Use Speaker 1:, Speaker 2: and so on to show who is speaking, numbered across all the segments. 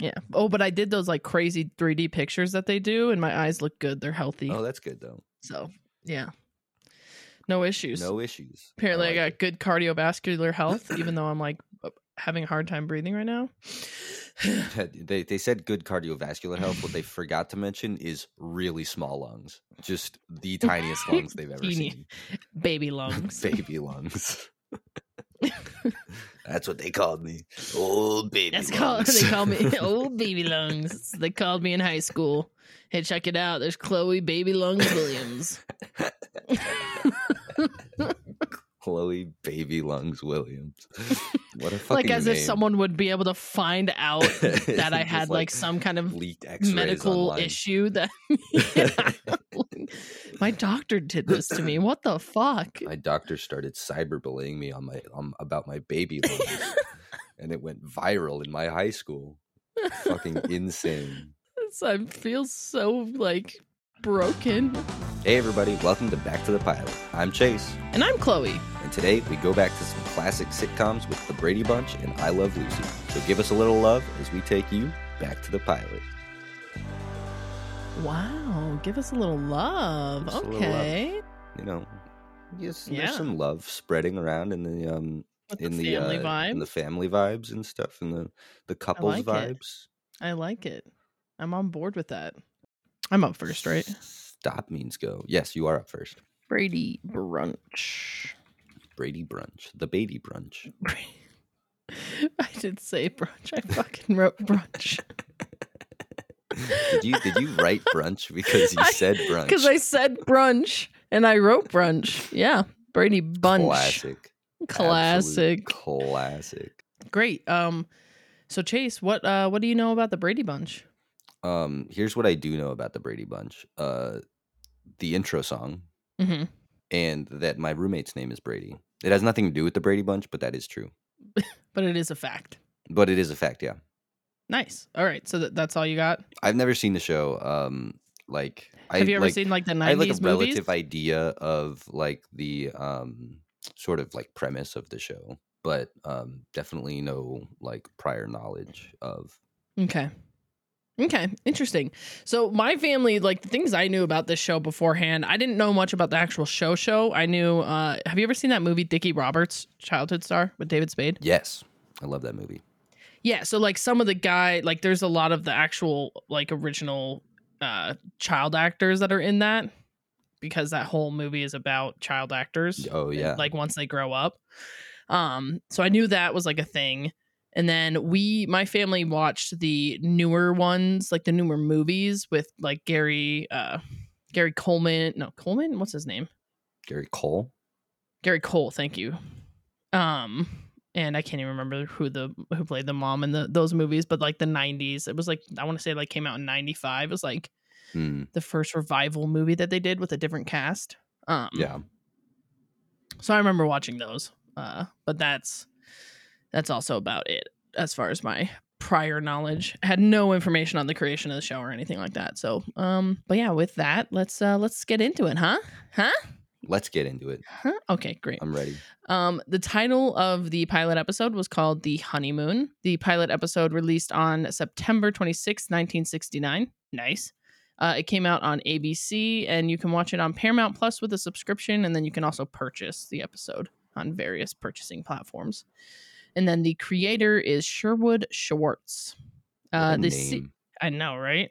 Speaker 1: Yeah. Oh, but I did those like crazy 3D pictures that they do, and my eyes look good. They're healthy.
Speaker 2: Oh, that's good though.
Speaker 1: So yeah, no issues.
Speaker 2: No issues.
Speaker 1: Apparently, I,
Speaker 2: like
Speaker 1: got
Speaker 2: it.
Speaker 1: good cardiovascular health, even though I'm like uh, having a hard time breathing right now.
Speaker 2: they they said good cardiovascular health. What they forgot to mention is really small lungs, just the tiniest lungs they've ever
Speaker 1: Teeny.
Speaker 2: seen.
Speaker 1: Baby lungs.
Speaker 2: Baby lungs. That's what they called me. Old baby.
Speaker 1: That's called.
Speaker 2: lungs.
Speaker 1: They call me old baby lungs. They called me in high school. Hey, check it out. There's Chloe Baby Lungs Williams.
Speaker 2: Chloe Baby Lungs Williams. What a fucking
Speaker 1: like as if someone would be able to find out that I had like, some kind of
Speaker 2: leaked X-rays
Speaker 1: medical
Speaker 2: online.
Speaker 1: issue that my doctor did this to me. What the fuck?
Speaker 2: My doctor started cyberbullying me on my um, about my baby lungs, and it went viral in my high school. Fucking insane.
Speaker 1: I feel so like broken.
Speaker 2: Hey everybody, welcome to Back to the Pilot. I'm Chase,
Speaker 1: And I'm Chloe.
Speaker 2: and today we go back to some classic sitcoms with The Brady Bunch and I Love Lucy. So give us a little love as we take you back to the pilot.
Speaker 1: Wow, give us a little love.
Speaker 2: Just a little love.
Speaker 1: okay.
Speaker 2: You know, yes,
Speaker 1: Yeah.
Speaker 2: there's some love spreading around in the um
Speaker 1: With
Speaker 2: in
Speaker 1: the
Speaker 2: the,
Speaker 1: family
Speaker 2: uh,
Speaker 1: vibe.
Speaker 2: in the family vibes and stuff, and the the couples
Speaker 1: like it.
Speaker 2: vibes.
Speaker 1: I like it. I'm on board with that. I'm up first, right?
Speaker 2: Stop means go. Yes, you are up first.
Speaker 1: Brady brunch.
Speaker 2: Brady brunch, the Beatty brunch.
Speaker 1: I did say brunch. I fucking wrote brunch.
Speaker 2: Did you did you write brunch because you
Speaker 1: I-
Speaker 2: said brunch?
Speaker 1: Because I said brunch and I wrote brunch. Yeah. Brady bunch.
Speaker 2: classic,
Speaker 1: Classic.
Speaker 2: absolute classic.
Speaker 1: Great. Um so Chase, what uh what do you know about the Brady Bunch?
Speaker 2: Um, here's what I do know about the Brady Bunch. Uh, the intro song,
Speaker 1: hmm
Speaker 2: and that my roommate's name is Brady. It has nothing to do with the Brady Bunch, but that is true.
Speaker 1: But it is a fact.
Speaker 2: But it is a fact, yeah.
Speaker 1: Nice. All right. So that, that's all you got?
Speaker 2: I've never seen the show. Um, like, I
Speaker 1: Have you ever
Speaker 2: like,
Speaker 1: seen like the 90s
Speaker 2: I have like a
Speaker 1: movies?
Speaker 2: relative idea of like the um sort of like premise of the show, but um definitely no like prior knowledge of.
Speaker 1: Okay. Okay, interesting. So my family, like the things I knew about this show beforehand, I didn't know much about the actual show. Show I knew. uh Have you ever seen that movie Dickie Roberts, childhood star with David Spade?
Speaker 2: Yes, I love that movie.
Speaker 1: Yeah. So like some of the guy, like there's a lot of the actual like original uh child actors that are in that because that whole movie is about child actors.
Speaker 2: Oh yeah,
Speaker 1: like once they grow up. Um, so I knew that was like a thing. And then we, my family watched the newer ones, like the newer movies with like Gary, uh, Gary Coleman. No, Coleman. What's his name?
Speaker 2: Gary Cole.
Speaker 1: Gary Cole. Thank you. Um, and I can't even remember who the who played the mom in the those movies, but like the '90s, it was like I want to say like came out in '95. It was like
Speaker 2: Hmm,
Speaker 1: the first revival movie that they did with a different cast. Um,
Speaker 2: yeah,
Speaker 1: so I remember watching those. Uh, but that's that's also about it as far as my prior knowledge. I had no information on the creation of the show or anything like that. So, um, but yeah, with that, let's uh let's get into it, huh? Huh?
Speaker 2: let's get into it.
Speaker 1: Huh? Okay, great.
Speaker 2: I'm ready.
Speaker 1: Um, the title of the pilot episode was called The Honeymoon. The pilot episode released on September 26, 1969. Nice. Uh, it came out on ABC, and you can watch it on Paramount Plus with a subscription, and then you can also purchase the episode on various purchasing platforms. And then the creator is Sherwood Schwartz. Uh, the
Speaker 2: name.
Speaker 1: I know, right?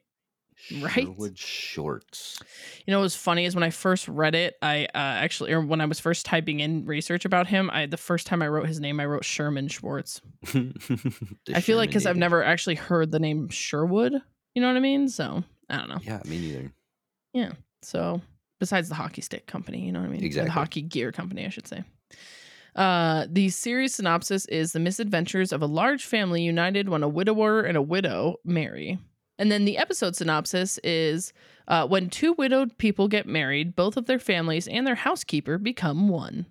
Speaker 1: Right?
Speaker 2: Sherwood Shorts.
Speaker 1: You know, what was funny is when I first read it, I uh, actually, or when I was first typing in research about him, I the first time I wrote his name, I wrote Sherman Schwartz. I feel like because I've never actually heard the name Sherwood. You know what I mean? So I don't know.
Speaker 2: Yeah, me neither. Yeah.
Speaker 1: So besides the hockey stick company, you know what I mean? Or
Speaker 2: Exactly.
Speaker 1: the hockey gear company, I should say. Uh, the series synopsis is the misadventures of a large family united when a widower and a widow marry. And then the episode synopsis is uh, when two widowed people get married, both of their families and their housekeeper become one.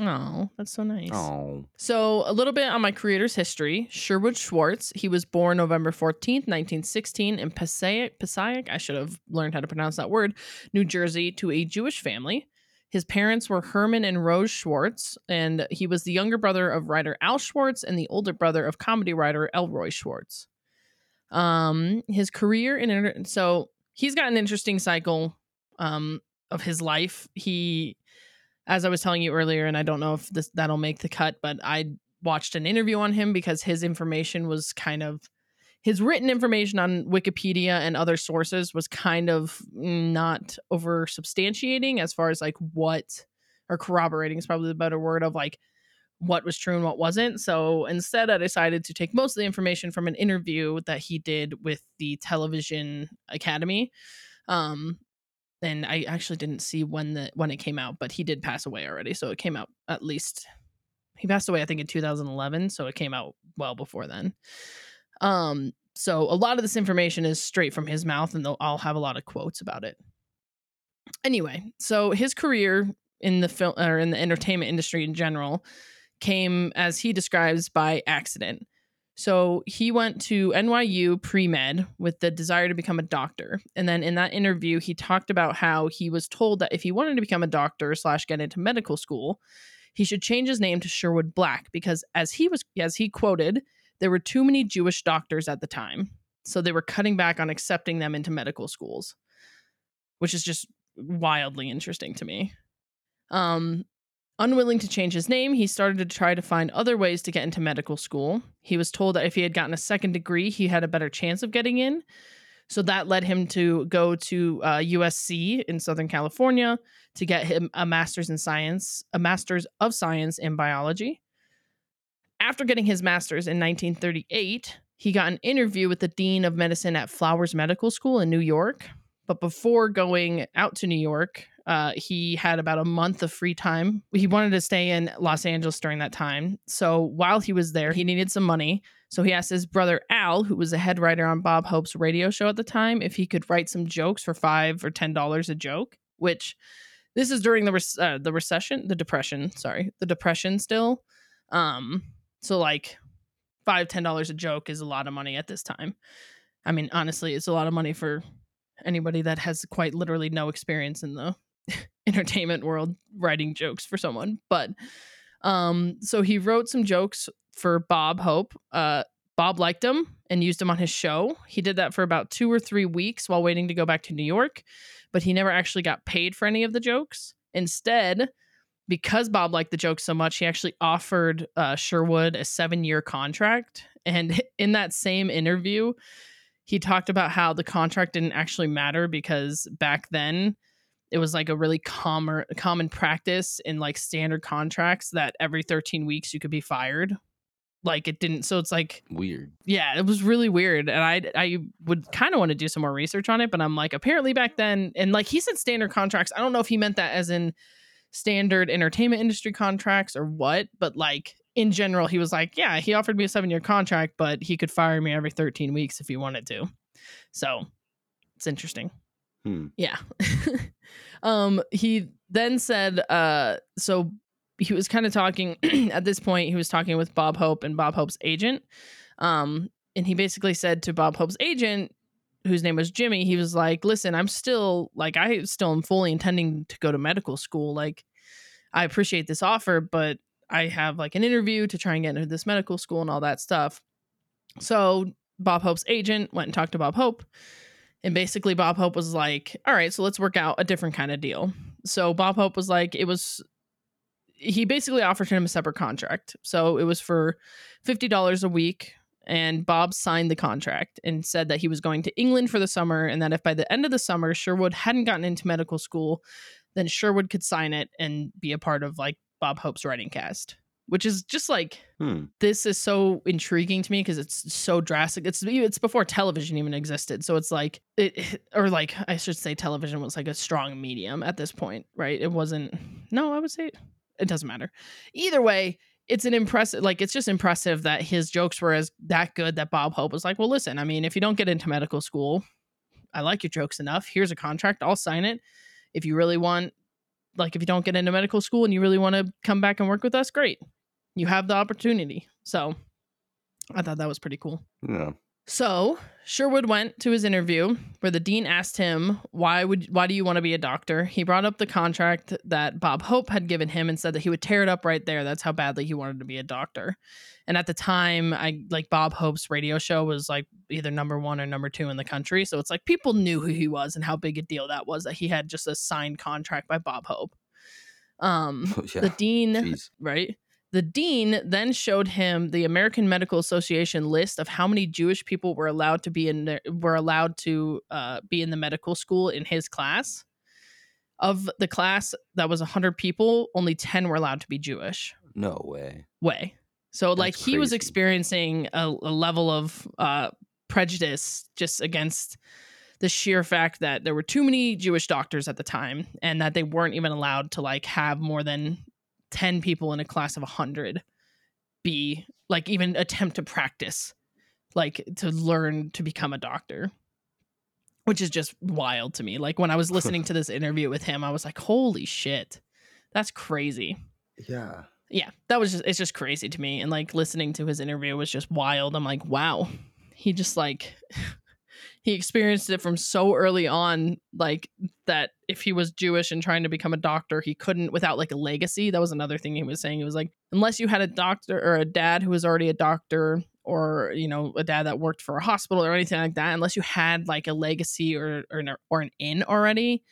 Speaker 1: Oh, that's so nice.
Speaker 2: Oh,
Speaker 1: So, a little bit on my creator's history. Sherwood Schwartz, he was born November 14th, 1916, in Passaic, Passaic, I should have learned how to pronounce that word, New Jersey, to a Jewish family. His parents were Herman and Rose Schwartz, and he was the younger brother of writer Al Schwartz and the older brother of comedy writer Elroy Schwartz. Um, his career in inter- so he's got an interesting cycle um, of his life. He, as I was telling you earlier, and I don't know if this that'll make the cut, but I watched an interview on him because his information was kind of his written information on Wikipedia and other sources was kind of not over substantiating as far as like what or corroborating is probably the better word of like what was true and what wasn't. So instead, I decided to take most of the information from an interview that he did with the Television Academy. Um, and I actually didn't see when the when it came out, but he did pass away already. So it came out at least he passed away, I think, in 2011. So it came out well before then. Um, so a lot of this information is straight from his mouth, and I'll have a lot of quotes about it. Anyway, so his career in the film or in the entertainment industry in general came, as he describes, by accident. So he went to NYU pre med with the desire to become a doctor. And then in that interview, he talked about how he was told that if he wanted to become a doctor slash get into medical school, he should change his name to Sherwood Black because as he was as he quoted, there were too many Jewish doctors at the time. So they were cutting back on accepting them into medical schools, which is just wildly interesting to me. Um, Unwilling to change his name, he started to try to find other ways to get into medical school. He was told that if he had gotten a second degree, he had a better chance of getting in. So that led him to go to uh, USC in Southern California to get him a master's in science, a master's of science in biology. After getting his master's in 1938, he got an interview with the dean of medicine at Flowers Medical School in New York. But before going out to New York, uh, he had about a month of free time. He wanted to stay in Los Angeles during that time. So while he was there, he needed some money. So he asked his brother Al, who was a head writer on Bob Hope's radio show at the time, if he could write some jokes for five or ten dollars a joke. Which this is during the re- uh, the recession, the depression. Sorry, the depression still. Um, so like five ten dollars a joke is a lot of money at this time. I mean, honestly, it's a lot of money for anybody that has quite literally no experience in the entertainment world writing jokes for someone. But um, so he wrote some jokes for Bob Hope. Uh, Bob liked them and used them on his show. He did that for about two or three weeks while waiting to go back to New York, but he never actually got paid for any of the jokes. Instead, because Bob liked the joke so much, he actually offered uh, Sherwood a seven year contract. And in that same interview, he talked about how the contract didn't actually matter because back then it was like a really common common practice in like standard contracts that every 13 weeks you could be fired. Like it didn't so it's like
Speaker 2: weird.
Speaker 1: yeah it was really weird. And i i would kind of want to do some more research on it but i'm like apparently back then and like he said standard contracts i don't know if he meant that as in standard entertainment industry contracts or what but like in general he was like yeah he offered me a seven year contract but he could fire me every 13 weeks if he wanted to. So it's interesting.
Speaker 2: Hmm.
Speaker 1: yeah. Um he then said uh so he was kind of talking at this point he was talking with bob hope and bob hope's agent um and he basically said to bob hope's agent whose name was jimmy he was like listen i'm still like i still am fully intending to go to medical school like i appreciate this offer but i have like an interview to try and get into this medical school and all that stuff so bob hope's agent went and talked to bob hope and basically, Bob Hope was like, all right, so let's work out a different kind of deal. So Bob Hope was like, it was, he basically offered him a separate contract. So it was for $50 a week. And Bob signed the contract and said that he was going to England for the summer. And that if by the end of the summer Sherwood hadn't gotten into medical school, then Sherwood could sign it and be a part of like Bob Hope's writing cast which is just like
Speaker 2: hmm.
Speaker 1: this is so intriguing to me because it's so drastic. It's it's before television even existed, so it's like it or like I should say television was like a strong medium at this point, right? It wasn't. No, I would say it doesn't matter. Either way, it's an impressive. Like it's just impressive that his jokes were as that good that Bob Hope was like, well, listen, I mean, if you don't get into medical school, I like your jokes enough. Here's a contract. I'll sign it. If you really want like if you don't get into medical school and you really want to come back and work with us, great you have the opportunity. So I thought that was pretty cool.
Speaker 2: Yeah.
Speaker 1: So Sherwood went to his interview where the dean asked him, "Why would why do you want to be a doctor?" He brought up the contract that Bob Hope had given him and said that he would tear it up right there. That's how badly he wanted to be a doctor. And at the time, I like Bob Hope's radio show was like either number 1 or number 2 in the country, so it's like people knew who he was and how big a deal that was that he had just a signed contract by Bob Hope. Um
Speaker 2: yeah.
Speaker 1: the dean, right? The dean then showed him the American Medical Association list of how many Jewish people were allowed to be in there, were allowed to uh, be in the medical school in his class. Of the class that was 100 people, only 10 were allowed to be Jewish.
Speaker 2: No way.
Speaker 1: Way. So like
Speaker 2: That's
Speaker 1: he was experiencing a, a level of uh, prejudice just against the sheer fact that there were too many Jewish doctors at the time and that they weren't even allowed to like have more than 10 people in a class of 100 be like even attempt to practice like to learn to become a doctor which is just wild to me. Like when i was listening to this interview with him i was like holy shit. That's crazy.
Speaker 2: Yeah.
Speaker 1: yeah that was just it's just crazy to me. And like listening to his interview was just wild. I'm like wow. He just like he experienced it from so early on like that if he was jewish and trying to become a doctor he couldn't without like a legacy that was another thing he was saying it was like unless you had a doctor or a dad who was already a doctor or you know a dad that worked for a hospital or anything like that unless you had like a legacy or or an, or an in already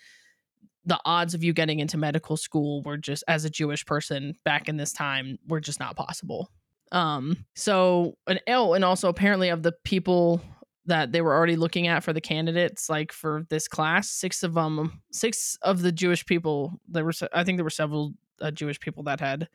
Speaker 1: the odds of you getting into medical school were just as a Jewish person back in this time were just not possible. Um so and oh and also apparently of the people that they were already looking at for the candidates like for this class six of them six of the Jewish people there were I think there were several uh, Jewish people that had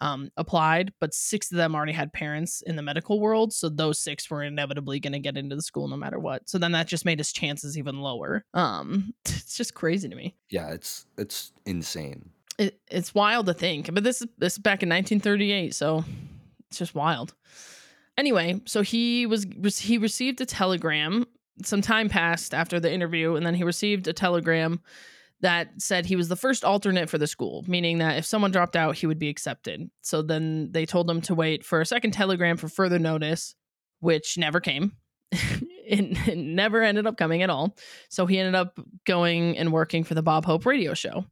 Speaker 1: um applied but six of them already had parents in the medical world so those six were inevitably going to get into the school no matter what. So then that just made his chances even lower. Um it's just crazy to me.
Speaker 2: Yeah, it's it's insane.
Speaker 1: it, it's wild to think but this is this is back in 1938 so it's just wild anyway so he was he received a telegram. Some time passed after the interview and then he received a telegram that said he was the first alternate for the school meaning that if someone dropped out he would be accepted. So then they told him to wait for a second telegram for further notice which never came. It, it never ended up coming at all. So he ended up going and working for the bob hope radio show.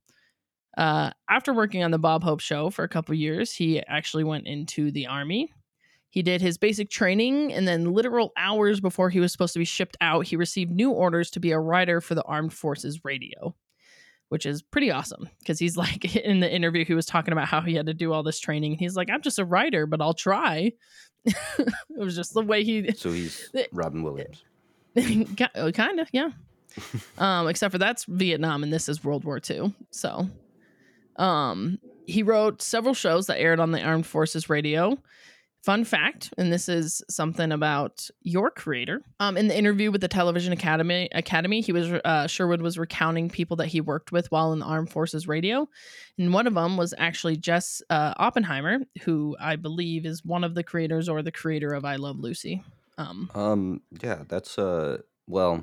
Speaker 1: Uh, after working on the Bob Hope show for a couple years, he actually went into the army. He did his basic training, and then literal hours before he was supposed to be shipped out, he received new orders to be a writer for the Armed Forces Radio, which is pretty awesome because he's like in the interview, he was talking about how he had to do all this training. He's like, I'm just a writer, but I'll try. it was just the way he
Speaker 2: So he's Robin Williams.
Speaker 1: kind of, yeah. um, except for that's Vietnam and this is World War II. So, um, he wrote several shows that aired on the Armed Forces Radio. Fun fact, and this is something about your creator. Um, in the interview with the Television Academy, Academy, he was uh, Sherwood was recounting people that he worked with while in the Armed Forces Radio, and one of them was actually Jess uh, Oppenheimer, who I believe is one of the creators or the creator of I Love Lucy. Um,
Speaker 2: Um, yeah, that's uh, well,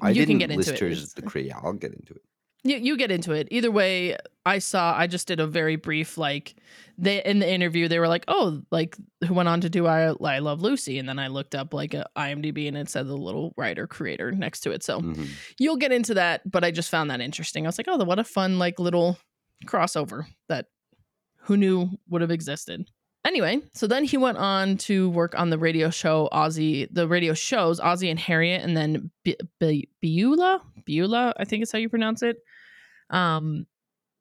Speaker 2: I didn't
Speaker 1: get into
Speaker 2: list
Speaker 1: it,
Speaker 2: her as the creator. I'll get into it.
Speaker 1: You, you get into it. Either way i saw i just did a very brief like they in the interview they were like oh like who went on to do i, I love lucy? And then i looked up like a imdb and it said the little writer creator next to it. So
Speaker 2: Mhm.
Speaker 1: you'll get into that but i just found that interesting. I was like oh what a fun like little crossover that who knew would have existed. Anyway so then he went on to work on the radio show ozzie the radio shows ozzie and harriet and then B- B- beulah beulah i think is how you pronounce it um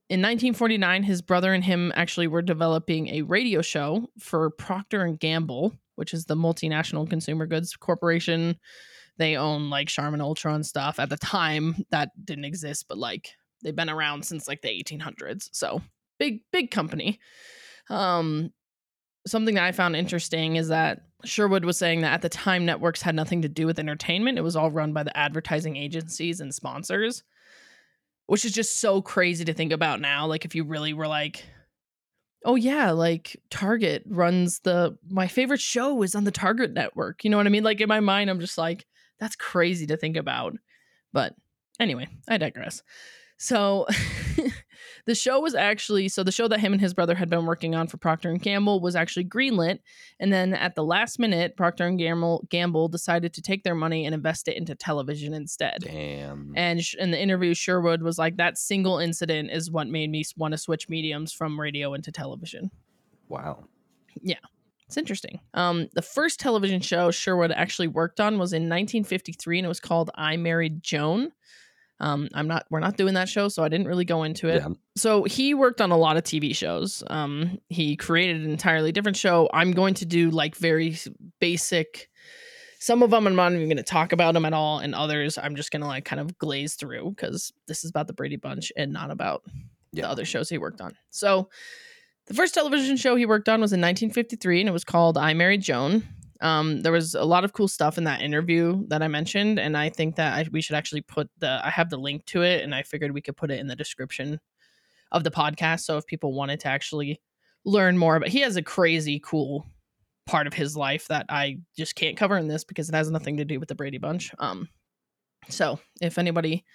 Speaker 1: in 1949 his brother and him actually were developing a radio show for procter and gamble which is the multinational consumer goods corporation they own like Charmin Ultra and stuff. At the time, that didn't exist, but like they've been around since like the 1800s. So big, big company. Um, something that I found interesting is that Sherwood was saying that at the time, networks had nothing to do with entertainment. It was all run by the advertising agencies and sponsors, which is just so crazy to think about now. Like, if you really were like, oh yeah like target runs the my favorite show is on the target network you know what i mean like in my mind i'm just like that's crazy to think about but anyway i digress so the show was actually so the show that him and his brother had been working on for Procter and Gamble was actually greenlit, and then at the last minute, Procter and Gamble Gamble decided to take their money and invest it into television instead.
Speaker 2: Damn.
Speaker 1: And sh- in the interview, Sherwood was like, "That single incident is what made me want to switch mediums from radio into television."
Speaker 2: wow. Yeah.
Speaker 1: It's interesting. Um, the first television show Sherwood actually worked on was in 1953, and it was called "I Married Joan." Um, I'm not. We're not doing that show, so I didn't really go into it.
Speaker 2: Yeah.
Speaker 1: So he worked on a lot of TV shows. Um, he created an entirely different show. I'm going to do like very basic. Some of them I'm not even going to talk about them at all, and others I'm just going to like kind of glaze through because this is about the Brady Bunch and not about
Speaker 2: Yeah.
Speaker 1: the other shows he worked on. So, the first television show he worked on was in 1953, and it was called "I Married Joan." Um, there was a lot of cool stuff in that interview that I mentioned, and I think that I, we should actually put the. I have the link to it, and I figured we could put it in the description of the podcast. So if people wanted to actually learn more, but he has a crazy cool part of his life that I just can't cover in this because it has nothing to do with the Brady Bunch. Um, so if anybody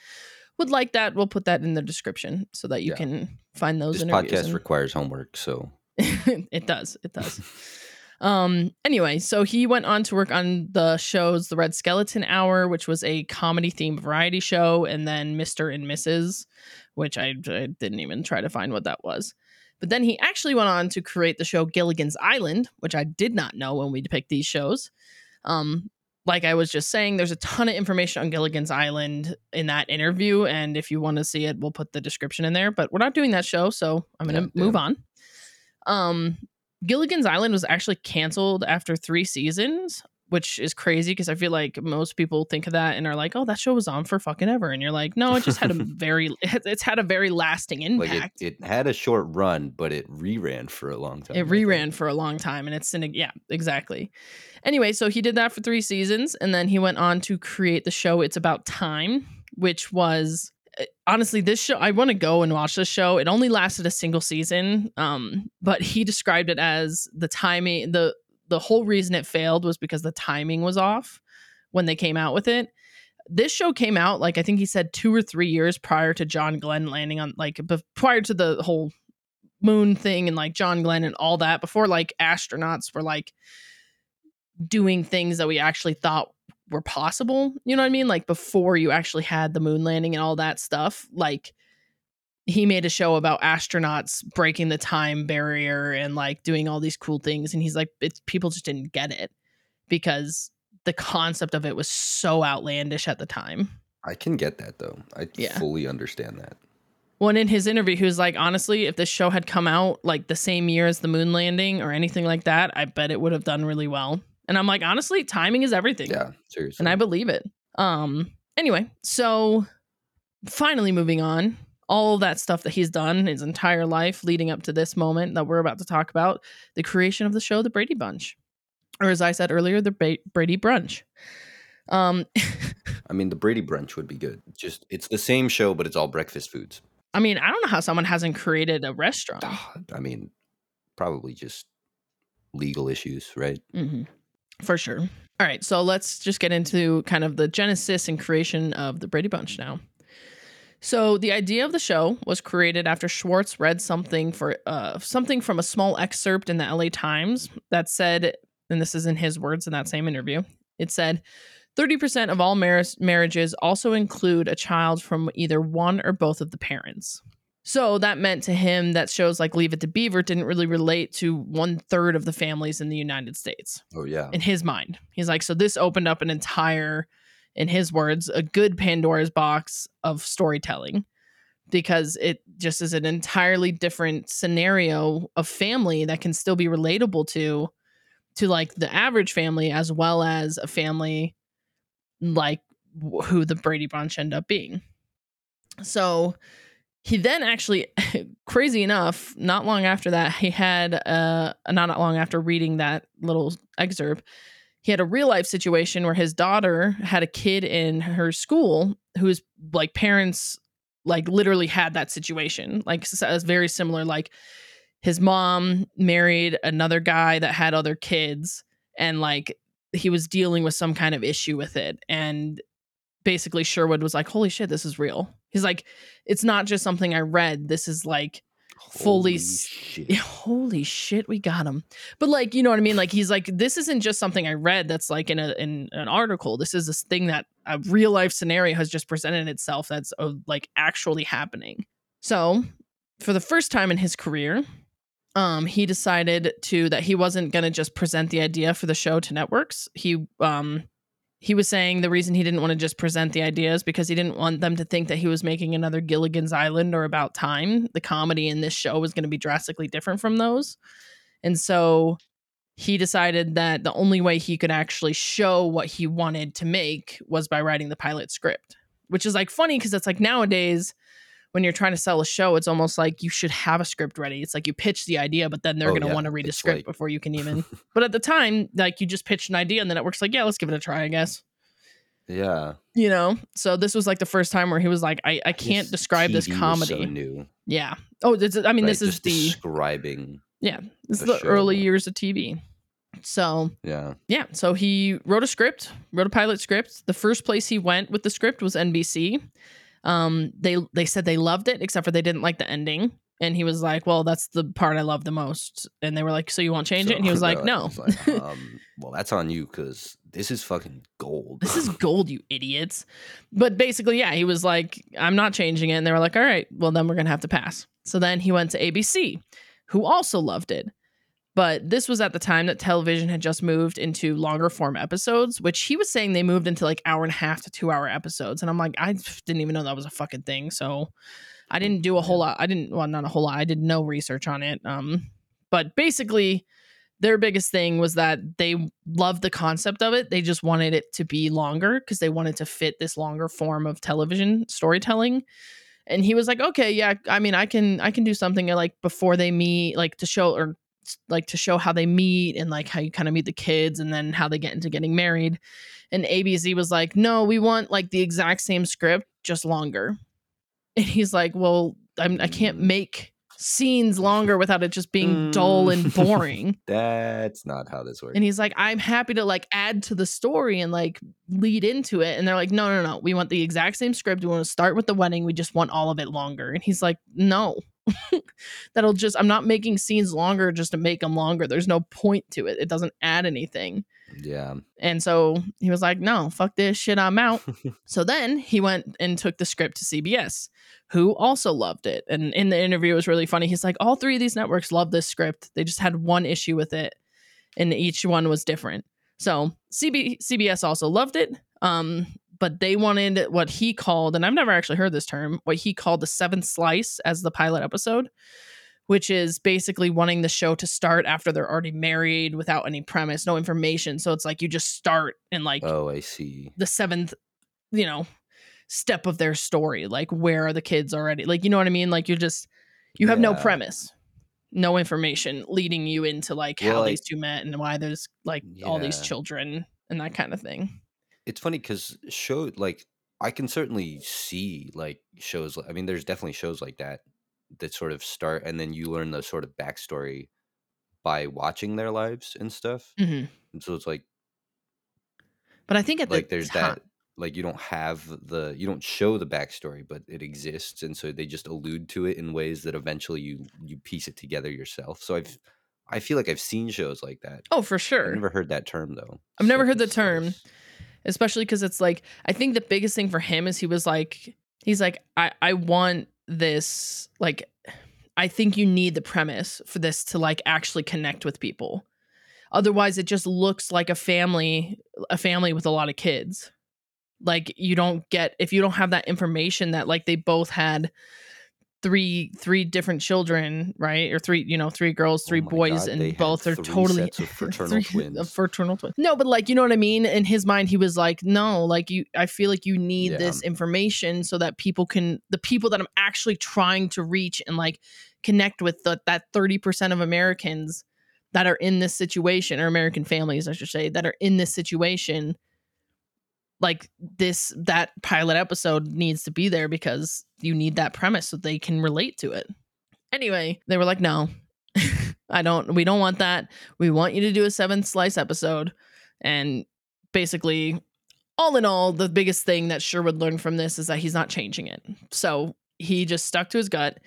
Speaker 1: would like that, we'll put that in the description so that you
Speaker 2: Yeah.
Speaker 1: can find those
Speaker 2: This podcast
Speaker 1: and-
Speaker 2: requires homework, so
Speaker 1: it does. It does. um anyway, so he went on to work on the shows The Red Skelton Hour, which was a comedy themed variety show, and then Mr. and Mrs., which I, I didn't even try to find what that was. But then he actually went on to create the show Gilligan's Island, which I did not know when we picked these shows. Um, like I was just saying, there's a ton of information on Gilligan's Island in that interview, and if you want to see it, we'll put the description in there. But we're not doing that show, so I'm gonna
Speaker 2: Yeah,
Speaker 1: move
Speaker 2: damn.
Speaker 1: on. Um, Gilligan's Island was actually canceled after three seasons, which is crazy because I feel like most people think of that and are like, "Oh, that show was on for fucking ever," and you're like, "No, it just had a very, it's had a very lasting
Speaker 2: like
Speaker 1: impact."
Speaker 2: it, it had a short run, but it reran for a long time.
Speaker 1: It reran for a long time, and it's in a yeah, exactly. Anyway, so he did that for three seasons, and then he went on to create the show "It's About Time," which was honestly this show. I want to go and watch this show. It only lasted a single season, um, but he described it as the timing. the The whole reason it failed was because the timing was off when they came out with it. This show came out like I think he said two or three years prior to John Glenn landing on like prior to the whole moon thing and like John Glenn and all that before like astronauts were like doing things that we actually thought were possible. You know what I mean? Like before you actually had the moon landing and all that stuff. Like he made a show about astronauts breaking the time barrier and like doing all these cool things. And he's like, it's, people just didn't get it because the concept of it was so outlandish at the time.
Speaker 2: I can get that though. I
Speaker 1: Yeah.
Speaker 2: fully understand that.
Speaker 1: Well, in his interview, he was like, honestly, if this show had come out like the same year as the moon landing or anything like that, I bet it would have done really well. And I'm like, honestly, timing is everything.
Speaker 2: Yeah, seriously.
Speaker 1: And I believe it. Um, anyway, so finally moving on, all that stuff that he's done his entire life leading up to this moment that we're about to talk about, the creation of the show, The Brady Bunch. Or as I said earlier, the Ba- Brady Brunch. Um,
Speaker 2: I mean, the Brady Brunch would be good. Just it's the same show, but it's all breakfast foods.
Speaker 1: I mean, I don't know how someone hasn't created a restaurant.
Speaker 2: I mean, probably just legal issues, right?
Speaker 1: hmm For sure. All right, so let's just get into kind of the genesis and creation of the Brady Bunch now. So the idea of the show was created after Schwartz read something for uh, something from a small excerpt in the LA Times that said, and this is in his words in that same interview. It said, 30% of all mar- marriages also include a child from either one or both of the parents. So that meant to him that shows like Leave It to Beaver didn't really relate to one third of the families in the United States
Speaker 2: Oh yeah.
Speaker 1: in his mind. He's like, so this opened up an entire, in his words, a good Pandora's box of storytelling because it just is an entirely different scenario of family that can still be relatable to to like the average family as well as a family like wh- who the Brady Bunch end up being. So he then actually crazy enough not long after that he had uh not long after reading that little excerpt he had a real life situation where his daughter had a kid in her school whose like parents like literally had that situation like s- s- very similar like his mom married another guy that had other kids and like he was dealing with some kind of issue with it. And basically Sherwood was like, "Holy shit, this is real." He's like, "It's not just something I read. This is like fully
Speaker 2: Holy shit.
Speaker 1: yeah, holy shit, we got him." But like, you know what I mean? Like he's like, "This isn't just something I read that's like in a in an article. This is this thing that a real life scenario has just presented itself that's uh, like actually happening." So, for the first time in his career, um, he decided to that he wasn't going to just present the idea for the show to networks. He um, he was saying the reason he didn't want to just present the ideas because he didn't want them to think that he was making another Gilligan's Island or About Time. The comedy in this show was going to be drastically different from those, and so he decided that the only way he could actually show what he wanted to make was by writing the pilot script, which is like funny because it's like nowadays when you're trying to sell a show, it's almost like you should have a script ready. It's like you pitch the idea, but then they're
Speaker 2: Oh,
Speaker 1: going to
Speaker 2: yeah.
Speaker 1: want to read a script
Speaker 2: like-
Speaker 1: before you can even. but at the time, like you just pitched an idea and the network's like, yeah, let's give it a try, I guess.
Speaker 2: Yeah.
Speaker 1: You know? So this was like the first time where he was like, I, I can't
Speaker 2: This
Speaker 1: describe this
Speaker 2: TV was
Speaker 1: comedy.
Speaker 2: So new.
Speaker 1: yeah. Oh, this is, I mean,
Speaker 2: right?
Speaker 1: this is
Speaker 2: Just
Speaker 1: the,
Speaker 2: describing.
Speaker 1: yeah, this is
Speaker 2: the
Speaker 1: the
Speaker 2: show.
Speaker 1: early years of TV. So
Speaker 2: Yeah.
Speaker 1: yeah, so he wrote a script, wrote a pilot script. The first place he went with the script was NBC. Um, they they said they loved it, except for they didn't like the ending. And he was like, "Well, that's the part I love the most." And they were like, "So you won't change it?" And he was like, "No,
Speaker 2: like, um, well, that's on you because this is fucking gold.
Speaker 1: this is gold, you idiots." But basically, yeah, he was like, "I'm not changing it." And they were like, "All right, well then we're gonna have to pass." So then he went to ABC, who also loved it. But this was at the time that television had just moved into longer form episodes, which he was saying they moved into like hour and a half to two hour episodes. And I'm like, I didn't even know that was a fucking thing. So I didn't do a whole lot. I didn't, well, not a whole lot. I did no research on it. Um, but basically, their biggest thing was that they loved the concept of it. They just wanted it to be longer because they wanted to fit this longer form of television storytelling. And he was like, okay, yeah, I mean, I can, I can do something like before they meet, like to show or like to show how they meet and like how you kind of meet the kids and then how they get into getting married. And ABC was like, no, we want like the exact same script, just longer. And he's like, well, I'm, I can't
Speaker 2: Mm.
Speaker 1: make scenes longer without it just being dull and
Speaker 2: Mm.
Speaker 1: boring.
Speaker 2: That's not how this works.
Speaker 1: And he's like, I'm happy to like add to the story and like lead into it. And they're like, no, no, no. We want the exact same script. We want to start with the wedding. We just want all of it longer. And he's like, no. That'll just, I'm not making scenes longer just to make them longer. There's no point to it. It doesn't add anything.
Speaker 2: yeah.
Speaker 1: And so he was like, no, fuck this shit. I'm out. so then he went and took the script to CBS, who also loved it. And in the interview, it was really funny. He's like, all three of these networks love this script. They just had one issue with it, and each one was different. So CB- CBS also loved it. Um, but they wanted what he called, and I've never actually heard this term, what he called the seventh slice as the pilot episode, which is basically wanting the show to start after they're already married without any premise, no information. So it's like you just start in like
Speaker 2: Oh, I see.
Speaker 1: the seventh, you know, step of their story. Like where are the kids already? Like you know what I mean? Like you're just you have no premise, no information leading you into like how
Speaker 2: like-
Speaker 1: these two met and why there's like all these children and that kind of thing.
Speaker 2: It's funny because show like I can certainly see like shows. I mean, there's definitely shows like that that sort of start and then you learn the sort of backstory by watching their lives and stuff.
Speaker 1: hmm
Speaker 2: And so it's like
Speaker 1: But I think at
Speaker 2: like
Speaker 1: the
Speaker 2: there's
Speaker 1: time,
Speaker 2: that like you don't have the you don't show the backstory but it exists and so they just allude to it in ways that eventually you you piece it together yourself so i've i feel like i've seen shows like that
Speaker 1: Oh, for
Speaker 2: i've
Speaker 1: sure.
Speaker 2: never heard that term though
Speaker 1: I've never heard the term. Especially because it's like i think the biggest thing for him is he was like he's like i i want this like i think you need the premise for this to like actually connect with people. Otherwise it just looks like a family a family with a lot of kids. Like you don't get if you don't have that information that like they both had three three different children right or three you know three girls
Speaker 2: Oh
Speaker 1: three
Speaker 2: my
Speaker 1: boys
Speaker 2: God,
Speaker 1: and both are totally
Speaker 2: fraternal
Speaker 1: three-
Speaker 2: twins.
Speaker 1: fraternal twins no but like you know what i mean in his mind he was like no like you i feel like you need
Speaker 2: Yeah.
Speaker 1: this information so that people can the people that i'm actually trying to reach and like connect with the, that 30% of americans that are in this situation or american families i should say that are in this situation like this that pilot episode needs to be there because you need that premise so they can relate to it anyway they were like no i don't we don't want that we want you to do a seventh slice episode and basically all in all, the biggest thing that Sherwood learned from this is that he's not changing it. So he just stuck to his gut.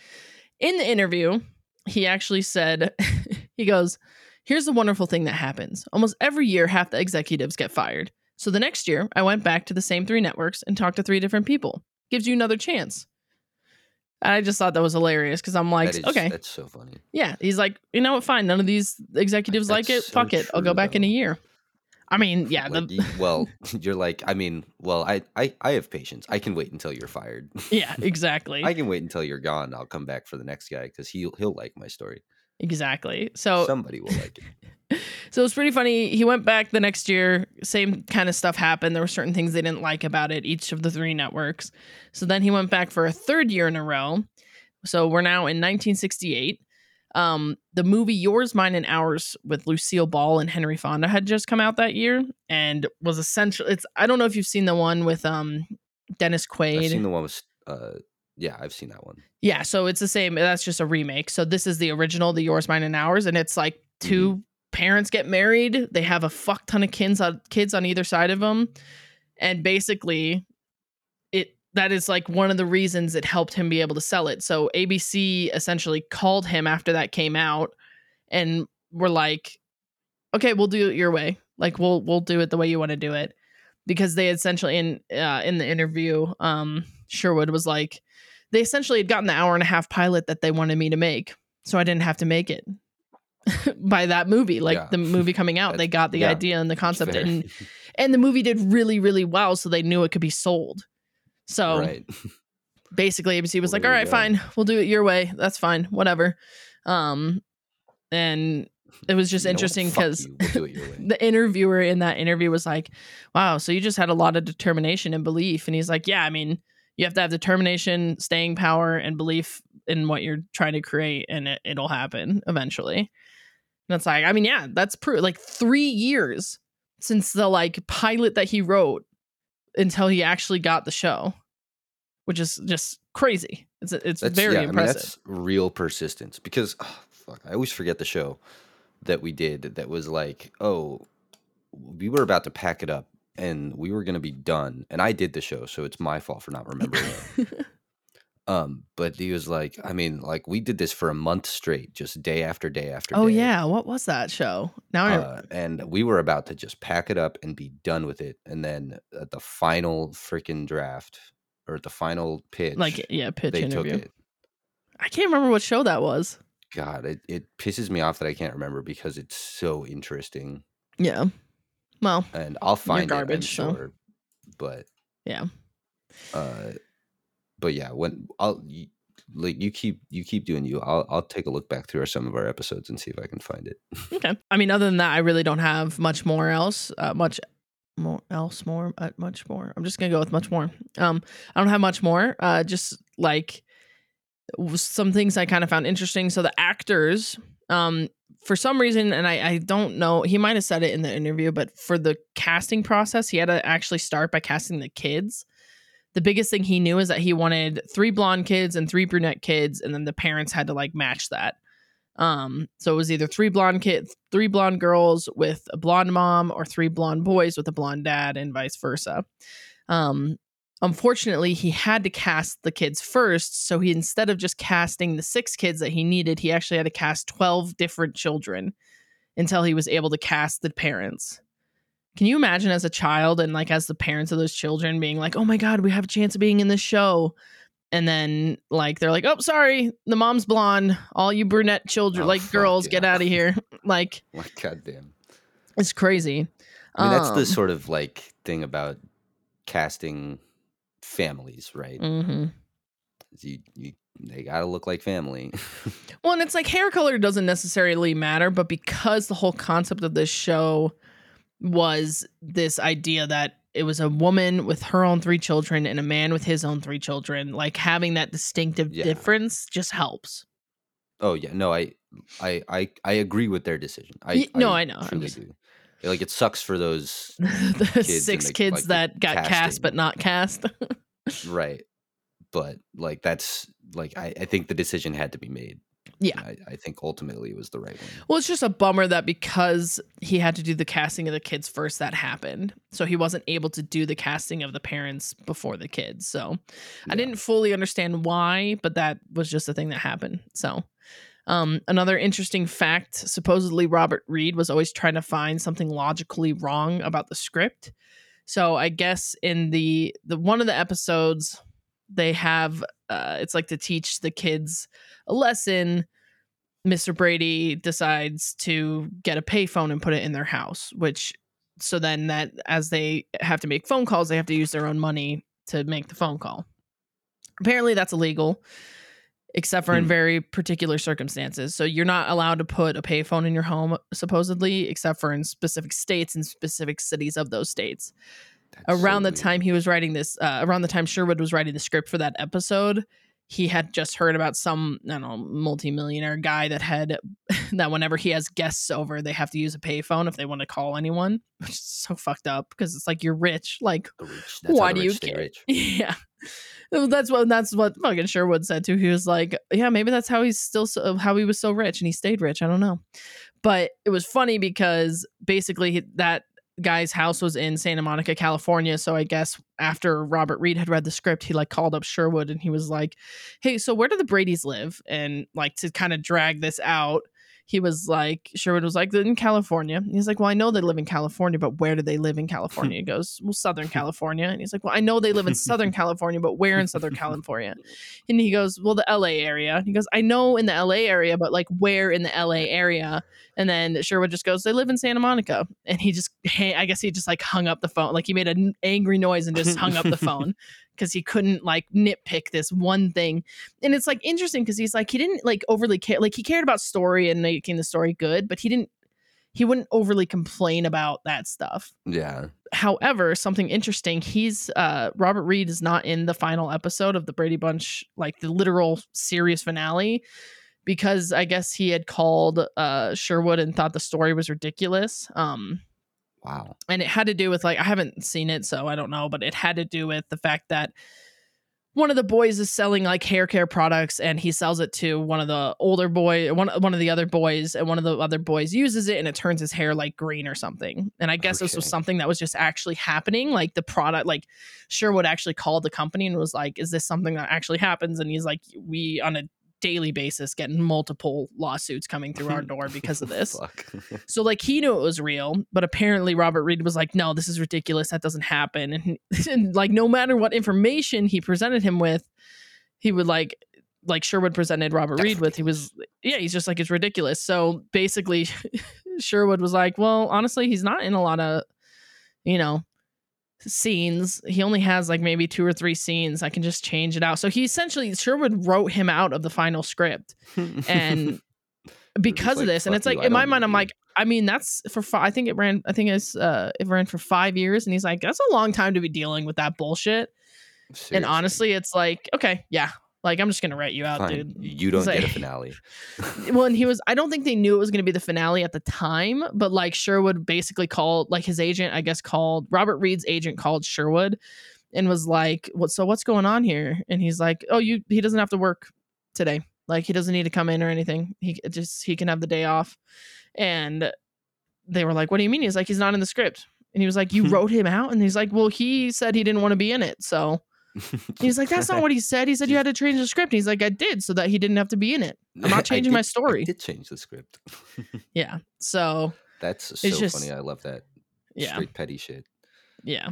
Speaker 1: In the interview, he actually said, he goes, Here's the wonderful thing that happens. Almost every year, half the executives get fired. So the next year, I went back to the same three networks and talked to three different people. Gives you another chance. I just thought that was hilarious because I'm like,
Speaker 2: That is-
Speaker 1: okay,
Speaker 2: that's so funny.
Speaker 1: yeah. He's like, you know what? Fine. None of these executives like it.
Speaker 2: So
Speaker 1: Fuck it. I'll go back in a year. I mean, yeah. The,
Speaker 2: you- well, you're like, I mean, well, I, I, I have patience. I can wait until you're fired.
Speaker 1: yeah, exactly.
Speaker 2: I can wait until you're gone. I'll come back for the next guy because he'll he'll like my story.
Speaker 1: Exactly. So
Speaker 2: Somebody will like it.
Speaker 1: So it's pretty funny. He went back the next year. Same kind of stuff happened. There were certain things they didn't like about it, each of the three networks. So then he went back for a third year in a row. So we're now in 1968. Um, the movie Yours, Mine, and Ours with Lucille Ball and Henry Fonda had just come out that year and was essential. It's I don't know if you've seen the one with um Dennis
Speaker 2: I've
Speaker 1: Quaid.
Speaker 2: seen the one with. Uh, yeah, I've seen that one.
Speaker 1: Yeah, so it's the same. That's just a remake. So this is the original, the Yours, Mine, and Ours, and it's like 2 parents get married. They have a fuck ton of kids on kids on either side of them, and basically, it that is like one of the reasons it helped him be able to sell it. So ABC essentially called him after that came out, and were like, "Okay, we'll do it your way. Like we'll we'll do it the way you want to do it." Because they essentially in uh, in the interview, um, Sherwood was like, they essentially had gotten the hour and a half pilot that they wanted me to make so i didn't have to make it by that movie like
Speaker 2: Yeah.
Speaker 1: the movie coming out they got the
Speaker 2: yeah,
Speaker 1: idea and the concept
Speaker 2: fair.
Speaker 1: and and the movie did really really well so they knew it could be sold so
Speaker 2: right.
Speaker 1: basically abc was
Speaker 2: Well,
Speaker 1: like
Speaker 2: "All right,
Speaker 1: all
Speaker 2: you
Speaker 1: right
Speaker 2: go.
Speaker 1: fine we'll do it your way that's fine whatever um and it was just
Speaker 2: You
Speaker 1: interesting because
Speaker 2: we'll do it your way.
Speaker 1: the interviewer in that interview was like, "Wow, so you just had a lot of determination and belief." And he's like, "Yeah, I mean, you have to have determination, staying power, and belief in what you're trying to create, and it, it'll happen eventually." And it's like, I mean, yeah, that's proof. Like three years since the like pilot that he wrote until he actually got the show, which is just crazy. It's it's
Speaker 2: That's,
Speaker 1: very
Speaker 2: yeah,
Speaker 1: impressive.
Speaker 2: I mean, that's real persistence because oh, fuck, I always forget the show that we did that was like, oh, we were about to pack it up and we were going to be done. And I did the show, so it's my fault for not remembering it. Um, but he was like, I mean, like we did this for a month straight, just day after day after
Speaker 1: oh
Speaker 2: day.
Speaker 1: yeah, what was that show? Now I
Speaker 2: Uh, and we were about to just pack it up and be done with it. And then at the final freaking draft or at the final pitch,
Speaker 1: like yeah, pitch
Speaker 2: they
Speaker 1: interview.
Speaker 2: took it.
Speaker 1: I can't remember what show that was.
Speaker 2: God, it, it pisses me off that I can't remember because it's so interesting.
Speaker 1: Yeah. Well,
Speaker 2: And I'll find
Speaker 1: garbage,
Speaker 2: it,
Speaker 1: so-
Speaker 2: I'm sure. But
Speaker 1: yeah.
Speaker 2: uh but yeah, when I'll you, like you keep you keep doing you. I'll I'll take a look back through some of our episodes and see if I can find it.
Speaker 1: Okay. I mean, other than that, I really don't have much more else. Uh, much more else more uh, much more. I'm just gonna go with much more. Um, I don't have much more. Uh, just like some things I kind of found interesting. So the actors, um, for some reason, and I I don't know, he might have said it in the interview, but for the casting process, he had to actually start by casting the kids. The biggest thing he knew is that he wanted three blonde kids and three brunette kids, and then the parents had to like match that. Um, so it was either three blonde kids, three blonde girls with a blonde mom, or three blonde boys with a blonde dad, and vice versa. Um, unfortunately, he had to cast the kids first. So he instead of just casting the six kids that he needed, he actually had to cast 12 different children until he was able to cast the parents. Can you imagine as a child and like as the parents of those children being like, oh my God, we have a chance of being in this show? And then like they're like, oh, sorry, the mom's blonde. All you brunette children,
Speaker 2: Oh,
Speaker 1: like girls, get out of here. like
Speaker 2: Like goddamn.
Speaker 1: it's crazy.
Speaker 2: I mean, that's the
Speaker 1: Um,
Speaker 2: sort of like thing about casting families, right?
Speaker 1: mhm.
Speaker 2: You you they gotta look like family.
Speaker 1: Well, and it's like hair color doesn't necessarily matter, but because the whole concept of this show was this idea that it was a woman with her own three children and a man with his own three children, like having that distinctive
Speaker 2: Yeah.
Speaker 1: difference just helps.
Speaker 2: oh yeah, no, I I I I agree with their decision. I
Speaker 1: no, I know, I'm
Speaker 2: truly
Speaker 1: just-
Speaker 2: do. Like it sucks for those
Speaker 1: the
Speaker 2: and
Speaker 1: six
Speaker 2: the-
Speaker 1: kids
Speaker 2: like,
Speaker 1: that got cast but not cast.
Speaker 2: right, but like that's like I I think the decision had to be made.
Speaker 1: Yeah.
Speaker 2: I, I think ultimately it was the right one.
Speaker 1: Well, it's just a bummer that because he had to do the casting of the kids first, that happened. So he wasn't able to do the casting of the parents before the kids. So I didn't fully understand why, but that was just a thing that happened. So um, another interesting fact supposedly Robert Reed was always trying to find something logically wrong about the script. So I guess in the the one of the episodes they have uh, it's like to teach the kids a lesson Mr. Brady decides to get a payphone and put it in their house, which so then that as they have to make phone calls, they have to use their own money to make the phone call. Apparently that's illegal, except for in
Speaker 2: Hmm.
Speaker 1: very particular circumstances. So you're not allowed to put a payphone in your home, supposedly, except for in specific states and specific cities of those states
Speaker 2: That's so
Speaker 1: around the
Speaker 2: weird.
Speaker 1: time he was writing this uh, around the time sherwood was writing the script for that episode he had just heard about some i don't know multimillionaire guy that had that whenever he has guests over they have to use a payphone if they want to call anyone which is so fucked up because it's like you're rich like
Speaker 2: rich,
Speaker 1: why do you care
Speaker 2: rich.
Speaker 1: yeah that's what that's what fucking sherwood said too he was like yeah maybe that's how he's still so how he was so rich and he stayed rich i don't know but it was funny because basically that guy's house was in Santa Monica, California. So I guess after Robert Reed had read the script, he like called up Sherwood and he was like, Hey, so where do the Brady's live? And like to kind of drag this out, he was like, Sherwood was like, in California. And he's like, Well, I know they live in California, but where do they live in California? He goes, Well, Southern California. And he's like, Well, I know they live in Southern California, but where in Southern California? And he goes, Well, the LA area. And he goes, I know in the LA area, but like where in the LA area? And then Sherwood just goes, They live in Santa Monica. And he just, hey, I guess he just like hung up the phone. Like he made an angry noise and just hung up the phone because he couldn't like nitpick this one thing. And it's like interesting because he's like, he didn't like overly care. Like he cared about story and making the story good, but he didn't, he wouldn't overly complain about that stuff
Speaker 2: Yeah.
Speaker 1: however something interesting he's uh robert reed is not in the final episode of the brady bunch like the literal series finale because i guess he had called uh sherwood and thought the story was ridiculous um
Speaker 2: Wow.
Speaker 1: and it had to do with like i haven't seen it so i don't know but it had to do with the fact that one of the boys is selling like hair care products and he sells it to one of the older boy one, one of the other boys and one of the other boys uses it and it turns his hair like green or something. And i guess this was something that was just actually happening like the product like sherwood actually called the company and was like is this something that actually happens? And he's like we on a daily basis getting multiple lawsuits coming through our door because of this so like he knew it was real, but apparently Robert Reed was like, "No, this is ridiculous. That doesn't happen." And, and like no matter what information he presented him with, he would like like Sherwood presented Robert
Speaker 2: That's
Speaker 1: Reed with. He was yeah, he's just like it's ridiculous. So basically, Sherwood was like, "Well, honestly, he's not in a lot of you know." Scenes. He only has like maybe two or three scenes. I can just change it out. So he essentially sherwood wrote him out of the final script. And because
Speaker 2: like,
Speaker 1: of this and it's like
Speaker 2: you,
Speaker 1: in my mind i'm
Speaker 2: you."
Speaker 1: like i mean that's for fi- i think it ran i think it's uh it ran for five years and he's like that's a long time to be dealing with that bullshit. And honestly it's like okay yeah like i'm just gonna write you out
Speaker 2: Fine.
Speaker 1: dude.
Speaker 2: You don't
Speaker 1: It's
Speaker 2: get a finale.
Speaker 1: well and he was i don't think they knew it was to be the finale at the time but like sherwood basically called like his agent i guess called robert reed's agent called sherwood and was like what so what's going on here? And he's like oh you he doesn't have to work today. Like he doesn't need to come in or anything. He just he can have the day off. And they were like what do you mean? He's like he's not in the script. And he was like you wrote him out? And he's like well he said he didn't want to be in it so he's like that's not what he said he said you had to change the script and he's like i did so that he didn't have to be in it I'm not changing my story.
Speaker 2: I did change the script.
Speaker 1: Yeah. So
Speaker 2: That's so
Speaker 1: just-
Speaker 2: funny. I love that.
Speaker 1: yeah,
Speaker 2: Straight petty shit.
Speaker 1: yeah.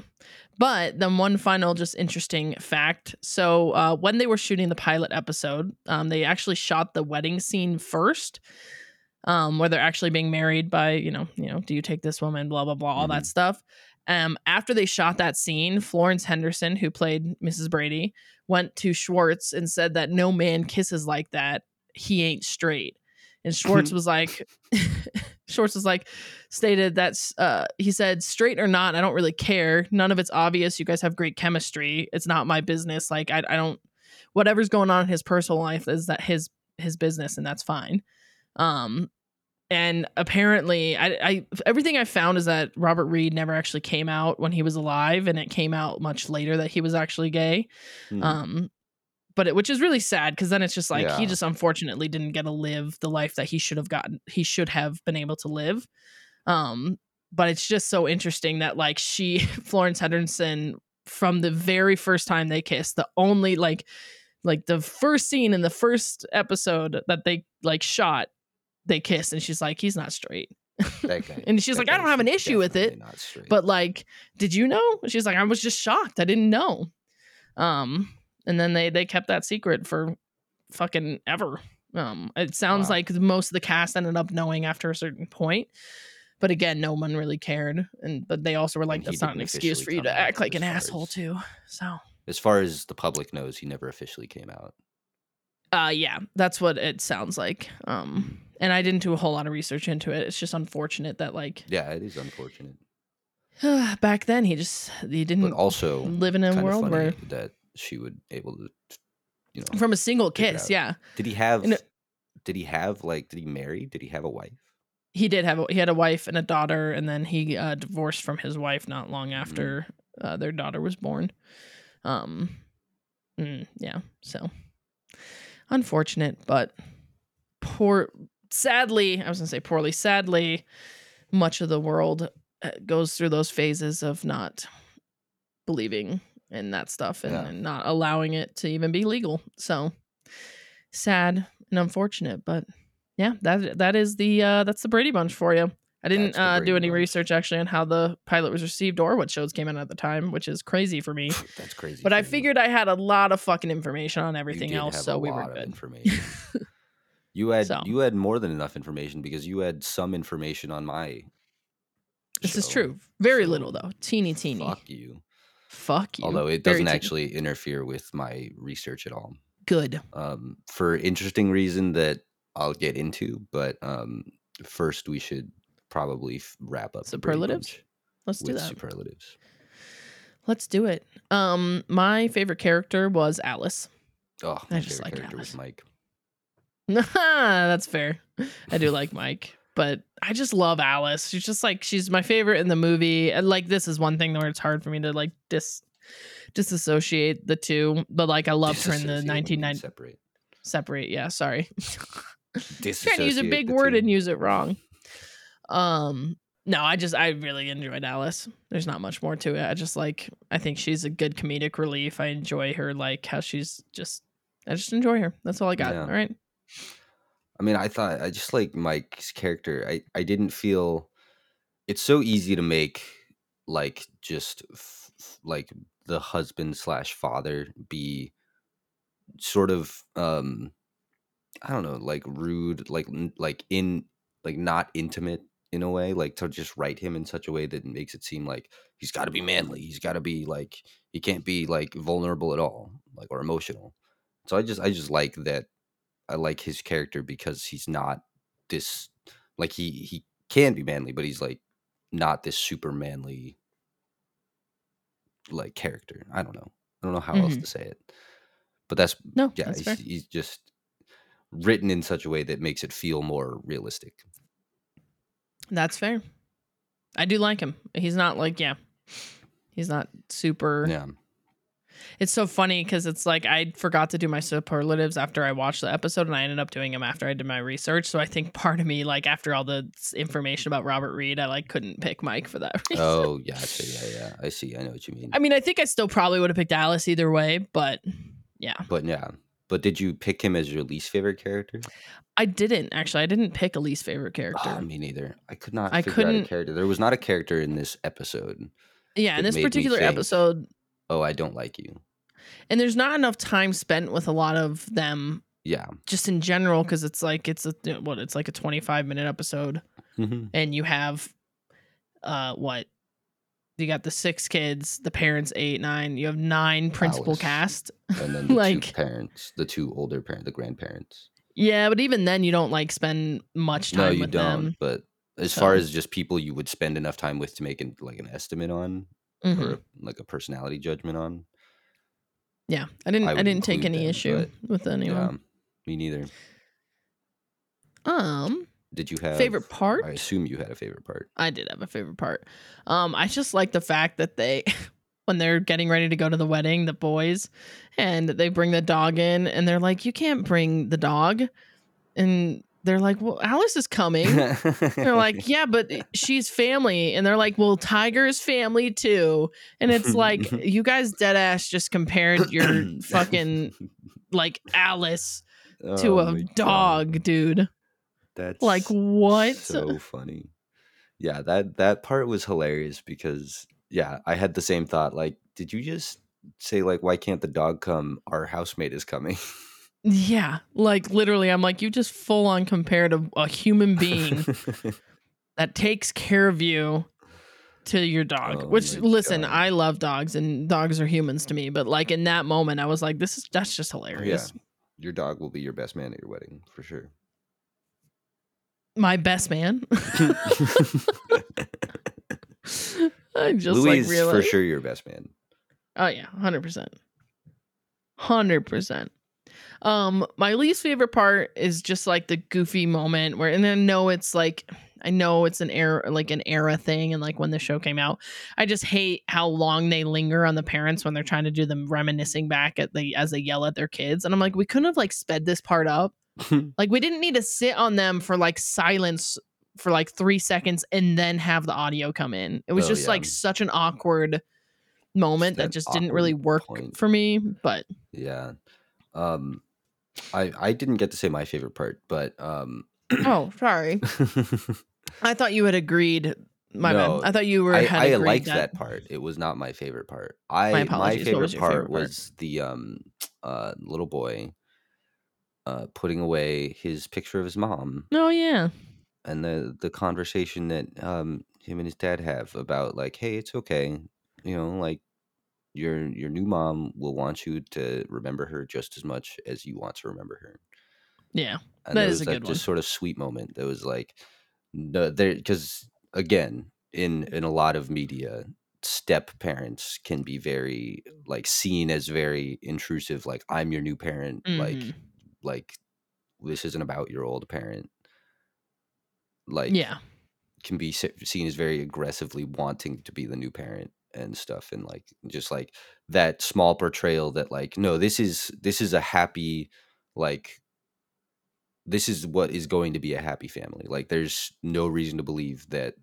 Speaker 1: But then one final just interesting fact. So uh, when they were shooting the pilot episode, um, they actually shot the wedding scene first, um, where they're actually being married by you know you know do you take this woman blah blah blah all that stuff. Um, after they shot that scene, Florence Henderson, who played Mrs. Brady, went to Schwartz and said that no man kisses like that. He ain't straight. And Schwartz was like, Schwartz was like, stated that's uh he said straight or not i don't really care none of it's obvious you guys have great chemistry it's not my business like i, I don't whatever's going on in his personal life is that his his business and that's fine um and apparently I, I everything i found is that robert reed never actually came out when he was alive and it came out much later that he was actually gay.
Speaker 2: Hmm.
Speaker 1: um but it, which is really sad because then it's just like he just unfortunately didn't get to live the life that he should have gotten he should have been able to live. Um but it's just so interesting that like she florence henderson from the very first time they kissed the only like like the first scene in the first episode that they like shot they kissed and she's like he's not straight. And she's like, "I don't have an issue with it,
Speaker 2: definitely not straight.
Speaker 1: but like did you know? She's like i was just shocked. I didn't know. Um and then they they kept that secret for fucking ever. Um it sounds
Speaker 2: Wow.
Speaker 1: like most of the cast ended up knowing after a certain point. But again no one really cared. And but they also were like
Speaker 2: And
Speaker 1: that's not an excuse for you to act like an asshole
Speaker 2: as-
Speaker 1: too. So
Speaker 2: as far as the public knows, he never officially came out.
Speaker 1: Uh yeah that's what it sounds like um and i didn't do a whole lot of research into it it's just unfortunate that like
Speaker 2: Yeah, it is unfortunate,
Speaker 1: back then he just he didn't
Speaker 2: also
Speaker 1: live in a world where
Speaker 2: that she would able to, you know.
Speaker 1: from a single kiss yeah
Speaker 2: Did he have?
Speaker 1: And
Speaker 2: did he have like? Did he marry? Did he have a wife?
Speaker 1: he did have a, he had a wife and a daughter and then he uh, divorced from his wife not long
Speaker 2: Mm-hmm.
Speaker 1: after uh, their daughter was born um mm, yeah so unfortunate but poor sadly i was gonna say poorly sadly much of the world uh, goes through those phases of not believing in that stuff and,
Speaker 2: Yeah.
Speaker 1: and not allowing it to even be legal so sad and unfortunate but yeah, that that is the uh that's the Brady Bunch for you. I didn't uh, do any research actually on how the pilot was received or what shows came out at the time, which is crazy for me.
Speaker 2: That's crazy.
Speaker 1: But I figured I had a lot of fucking information on everything else, so we were good.
Speaker 2: Information. You had
Speaker 1: So.
Speaker 2: you had more than enough information because you had some information on my.
Speaker 1: This is true. Very
Speaker 2: So,
Speaker 1: little though. Teeny teeny.
Speaker 2: Fuck you.
Speaker 1: Fuck you.
Speaker 2: Although it doesn't actually interfere with my research at all.
Speaker 1: good.
Speaker 2: Um, for interesting reason that I'll get into, but um, first we should probably f- wrap up
Speaker 1: Superlatives? Let's do that.
Speaker 2: superlatives.
Speaker 1: Let's do it. Um my favorite character was Alice.
Speaker 2: Oh,
Speaker 1: I just like
Speaker 2: character
Speaker 1: Alice.
Speaker 2: was Mike.
Speaker 1: That's fair. I do like Mike, but I just love Alice. She's just like she's my favorite in the movie. And like this is one thing where it's hard for me to like dis disassociate the two. But like I loved her in the
Speaker 2: Disassociate, what do you mean
Speaker 1: 1990
Speaker 2: separate.
Speaker 1: separate. Yeah, sorry. trying to use a big word
Speaker 2: two.
Speaker 1: and use it wrong. Um no, I just I really enjoyed Alice. There's not much more to it. I just like I think she's a good comedic relief. I enjoy her like how she's just I just enjoy her. That's all I got.
Speaker 2: Yeah.
Speaker 1: All right.
Speaker 2: I mean, I thought I just like Mike's character. I I didn't feel it's so easy to make like just f- like the husband slash father be sort of um I don't know, like rude, like like in like not intimate in a way, like to just write him in such a way that makes it seem like he's got to be manly. He's got to be like he can't be like vulnerable at all, like or emotional. So I just I just like that I like his character because he's not this like he he can be manly, but he's like not this super manly like character. I don't know. I don't know how else
Speaker 1: Mhm.
Speaker 2: to say it. But that's
Speaker 1: No,
Speaker 2: yeah,
Speaker 1: that's
Speaker 2: he's, he's just written in such a way that makes it feel more realistic.
Speaker 1: That's fair. I do like him. He's not like yeah. He's not super.
Speaker 2: Yeah.
Speaker 1: It's so funny because it's like I forgot to do my superlatives after I watched the episode, and I ended up doing them after I did my research. So I think part of me, like after all the information about Robert Reed, I like couldn't pick Mike for that reason.
Speaker 2: Oh, yeah, gotcha. Yeah, yeah. I see. I know what you mean.
Speaker 1: I mean, I think I still probably would have picked Alice either way, but yeah,
Speaker 2: But yeah. But did you pick him as your least favorite character?
Speaker 1: I didn't actually. I didn't pick a least favorite character.
Speaker 2: Oh, me neither. I could not
Speaker 1: I
Speaker 2: figure
Speaker 1: couldn't-
Speaker 2: a character. There was not a character in this episode.
Speaker 1: yeah, in this particular
Speaker 2: think.
Speaker 1: episode,
Speaker 2: Oh, I don't like you.
Speaker 1: and there's not enough time spent with a lot of them
Speaker 2: Yeah.
Speaker 1: just in general because it's like it's a what it's like a 25 minute episode
Speaker 2: Mhm.
Speaker 1: and you have uh what you got the six kids the parents eight nine you have nine principal cast
Speaker 2: And then the
Speaker 1: Like-
Speaker 2: two parents, the two older parents, the grandparents.
Speaker 1: yeah but even then you don't like spend much time
Speaker 2: No, you don't.
Speaker 1: them
Speaker 2: But as far as just people you would spend enough time with to make an, like an estimate on
Speaker 1: Mhm.
Speaker 2: or like a personality judgment on.
Speaker 1: yeah i didn't
Speaker 2: I
Speaker 1: i, didn't take any
Speaker 2: them,
Speaker 1: issue with
Speaker 2: Yeah.
Speaker 1: anyone
Speaker 2: Me neither.
Speaker 1: um
Speaker 2: Did you have
Speaker 1: favorite part
Speaker 2: I assume you had a favorite part.
Speaker 1: I did have a favorite part. Um, I just like the fact that they when they're getting ready to go to the wedding, the boys, and they bring the dog in and they're like, You can't bring the dog. And they're like, Well, Alice is coming. They're like, Yeah, but she's family. And they're like, Well, Tiger's family too. And it's like, you guys dead ass just compared your fucking like Alice to
Speaker 2: Oh
Speaker 1: a
Speaker 2: my God.
Speaker 1: dog, dude.
Speaker 2: That's
Speaker 1: Like what?
Speaker 2: so funny. Yeah, that that part was hilarious because yeah, I had the same thought. Like, did you just say like, why can't the dog come? Our housemate is coming.
Speaker 1: Yeah, like literally, I'm like, you just full on compared a, a human being that takes care of you to your dog.
Speaker 2: Oh
Speaker 1: Which, listen,
Speaker 2: God.
Speaker 1: I love dogs and dogs are humans to me, but like in that moment, I was like, this is that's just hilarious.
Speaker 2: Yeah, your dog will be your best man at your wedding for sure.
Speaker 1: My best man. I just
Speaker 2: Louis
Speaker 1: like
Speaker 2: for sure your best man.
Speaker 1: Oh yeah, hundred percent, hundred percent. Um, my least favorite part is just like the goofy moment where, and I know it's like, I know it's an era, like an era thing, and like when the show came out, I just hate how long they linger on the parents when they're trying to do them reminiscing back at the as they yell at their kids, and I'm like, we couldn't have like sped this part up. Like we didn't need to sit on them for like silence for like three seconds and then have the audio come in. It was
Speaker 2: Oh,
Speaker 1: just
Speaker 2: yeah.
Speaker 1: like such an awkward moment that
Speaker 2: That
Speaker 1: just didn't really work
Speaker 2: point.
Speaker 1: for me. But
Speaker 2: yeah. Um I I didn't get to say my favorite part, but um
Speaker 1: oh, sorry, I thought you had agreed. My
Speaker 2: No,
Speaker 1: bad. I thought you were.
Speaker 2: I, I liked
Speaker 1: that.
Speaker 2: that part. It was not my favorite part. I
Speaker 1: My
Speaker 2: my, favorite
Speaker 1: was
Speaker 2: part
Speaker 1: favorite part?
Speaker 2: was the um uh little boy uh putting away his picture of his mom
Speaker 1: Oh yeah,
Speaker 2: and the the conversation that um him and his dad have about like hey it's okay you know like your your new mom will want you to remember her just as much as you want to remember her
Speaker 1: yeah.
Speaker 2: and
Speaker 1: That
Speaker 2: there
Speaker 1: is
Speaker 2: was
Speaker 1: a
Speaker 2: that
Speaker 1: good
Speaker 2: just
Speaker 1: one.
Speaker 2: sort of sweet moment that was like no there because again in in a lot of media step parents can be very like seen as very intrusive like i'm your new parent like
Speaker 1: Mhm.
Speaker 2: Like this isn't about your old parent like
Speaker 1: yeah,
Speaker 2: can be seen as very aggressively wanting to be the new parent and stuff and like just like that small portrayal that like no this is this is a happy like this is what is going to be a happy family. Like there's no reason to believe that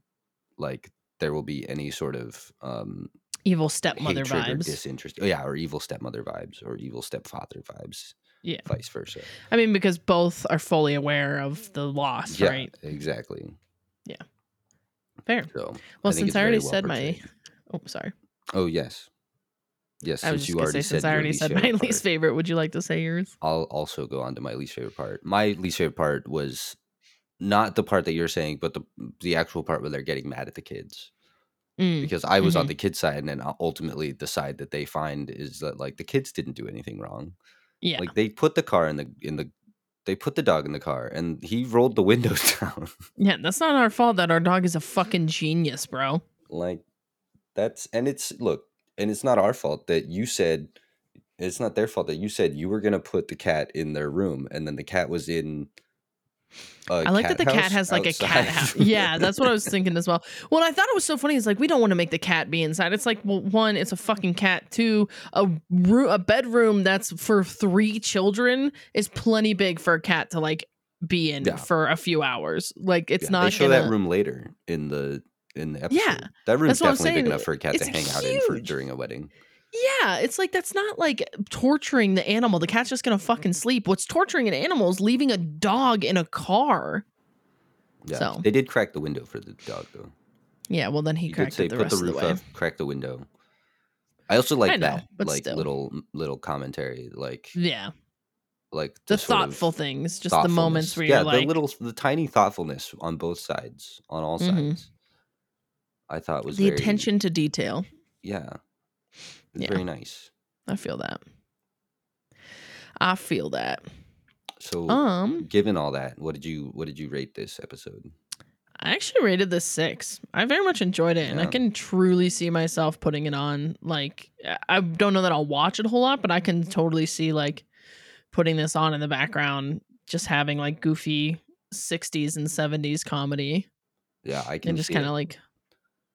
Speaker 2: like there will be any sort of um
Speaker 1: evil stepmother vibes.
Speaker 2: disinterest oh yeah or evil stepmother vibes or evil stepfather vibes
Speaker 1: Yeah.
Speaker 2: vice versa
Speaker 1: I mean, because both are fully aware of the loss,
Speaker 2: yeah
Speaker 1: right?
Speaker 2: exactly yeah
Speaker 1: Fair.
Speaker 2: so
Speaker 1: Well, since I already
Speaker 2: well
Speaker 1: said my, oh, sorry.
Speaker 2: oh yes yes
Speaker 1: I was
Speaker 2: you already
Speaker 1: say since I already
Speaker 2: least
Speaker 1: said my
Speaker 2: favorite
Speaker 1: least favorite. Would you like to say yours?
Speaker 2: I'll also go on to my least favorite part. My least favorite part was not the part that you're saying, but the the actual part where they're getting mad at the kids.
Speaker 1: Mm,
Speaker 2: Because I was on
Speaker 1: mhm.
Speaker 2: the kids side, and then uh, ultimately the side that they find is that like the kids didn't do anything wrong.
Speaker 1: Yeah.
Speaker 2: Like they put the car in the in the they put the dog in the car, and he rolled the windows down.
Speaker 1: yeah. That's not our fault that our dog is a fucking genius, bro.
Speaker 2: like that's and it's look, and it's not our fault that you said. It's not their fault that you said you were gonna put the cat in their room, and then the cat was in. I
Speaker 1: like that the cat has like a cat house. Yeah, that's what I was thinking as well. Well, I thought it was so funny. It's like we don't want to make the cat be inside. It's like, well, one, it's a fucking cat. Two, a room, a bedroom that's for three children is plenty big for a cat to like be in
Speaker 2: Yeah.
Speaker 1: for a few hours. Like it's
Speaker 2: Yeah,
Speaker 1: not
Speaker 2: They show
Speaker 1: gonna.
Speaker 2: that room later in the in the episode.
Speaker 1: Yeah,
Speaker 2: that room's definitely big enough for a cat to hang out in for during a wedding.
Speaker 1: Yeah, it's like that's not like torturing the animal. The cat's just gonna fucking sleep. What's torturing an animal is leaving a dog in a car.
Speaker 2: Yeah,
Speaker 1: So.
Speaker 2: they did crack the window for the dog though.
Speaker 1: Yeah, well then he
Speaker 2: You did
Speaker 1: cracked
Speaker 2: say
Speaker 1: it the
Speaker 2: put the
Speaker 1: of the
Speaker 2: roof
Speaker 1: way.
Speaker 2: up, crack the window. I also like
Speaker 1: I know,
Speaker 2: that, like
Speaker 1: still.
Speaker 2: little little commentary, like
Speaker 1: Yeah,
Speaker 2: like
Speaker 1: the
Speaker 2: of
Speaker 1: thoughtful things, just the moments where
Speaker 2: yeah,
Speaker 1: you're like,
Speaker 2: the little the tiny thoughtfulness on both sides, on all
Speaker 1: Mhm.
Speaker 2: sides. I thought was
Speaker 1: the
Speaker 2: very,
Speaker 1: attention to detail.
Speaker 2: Yeah, it's
Speaker 1: Yeah.
Speaker 2: very nice.
Speaker 1: I feel that. I feel that.
Speaker 2: So,
Speaker 1: Um,
Speaker 2: given all that, what did you what did you rate this episode?
Speaker 1: I actually rated this six. I very much enjoyed it, and I can truly see myself putting it on. Like, I- I don't know that I'll watch it a whole lot, but I can totally see like putting this on in the background, just having like goofy '60s and '70s comedy,
Speaker 2: Yeah, I can
Speaker 1: and just kind of like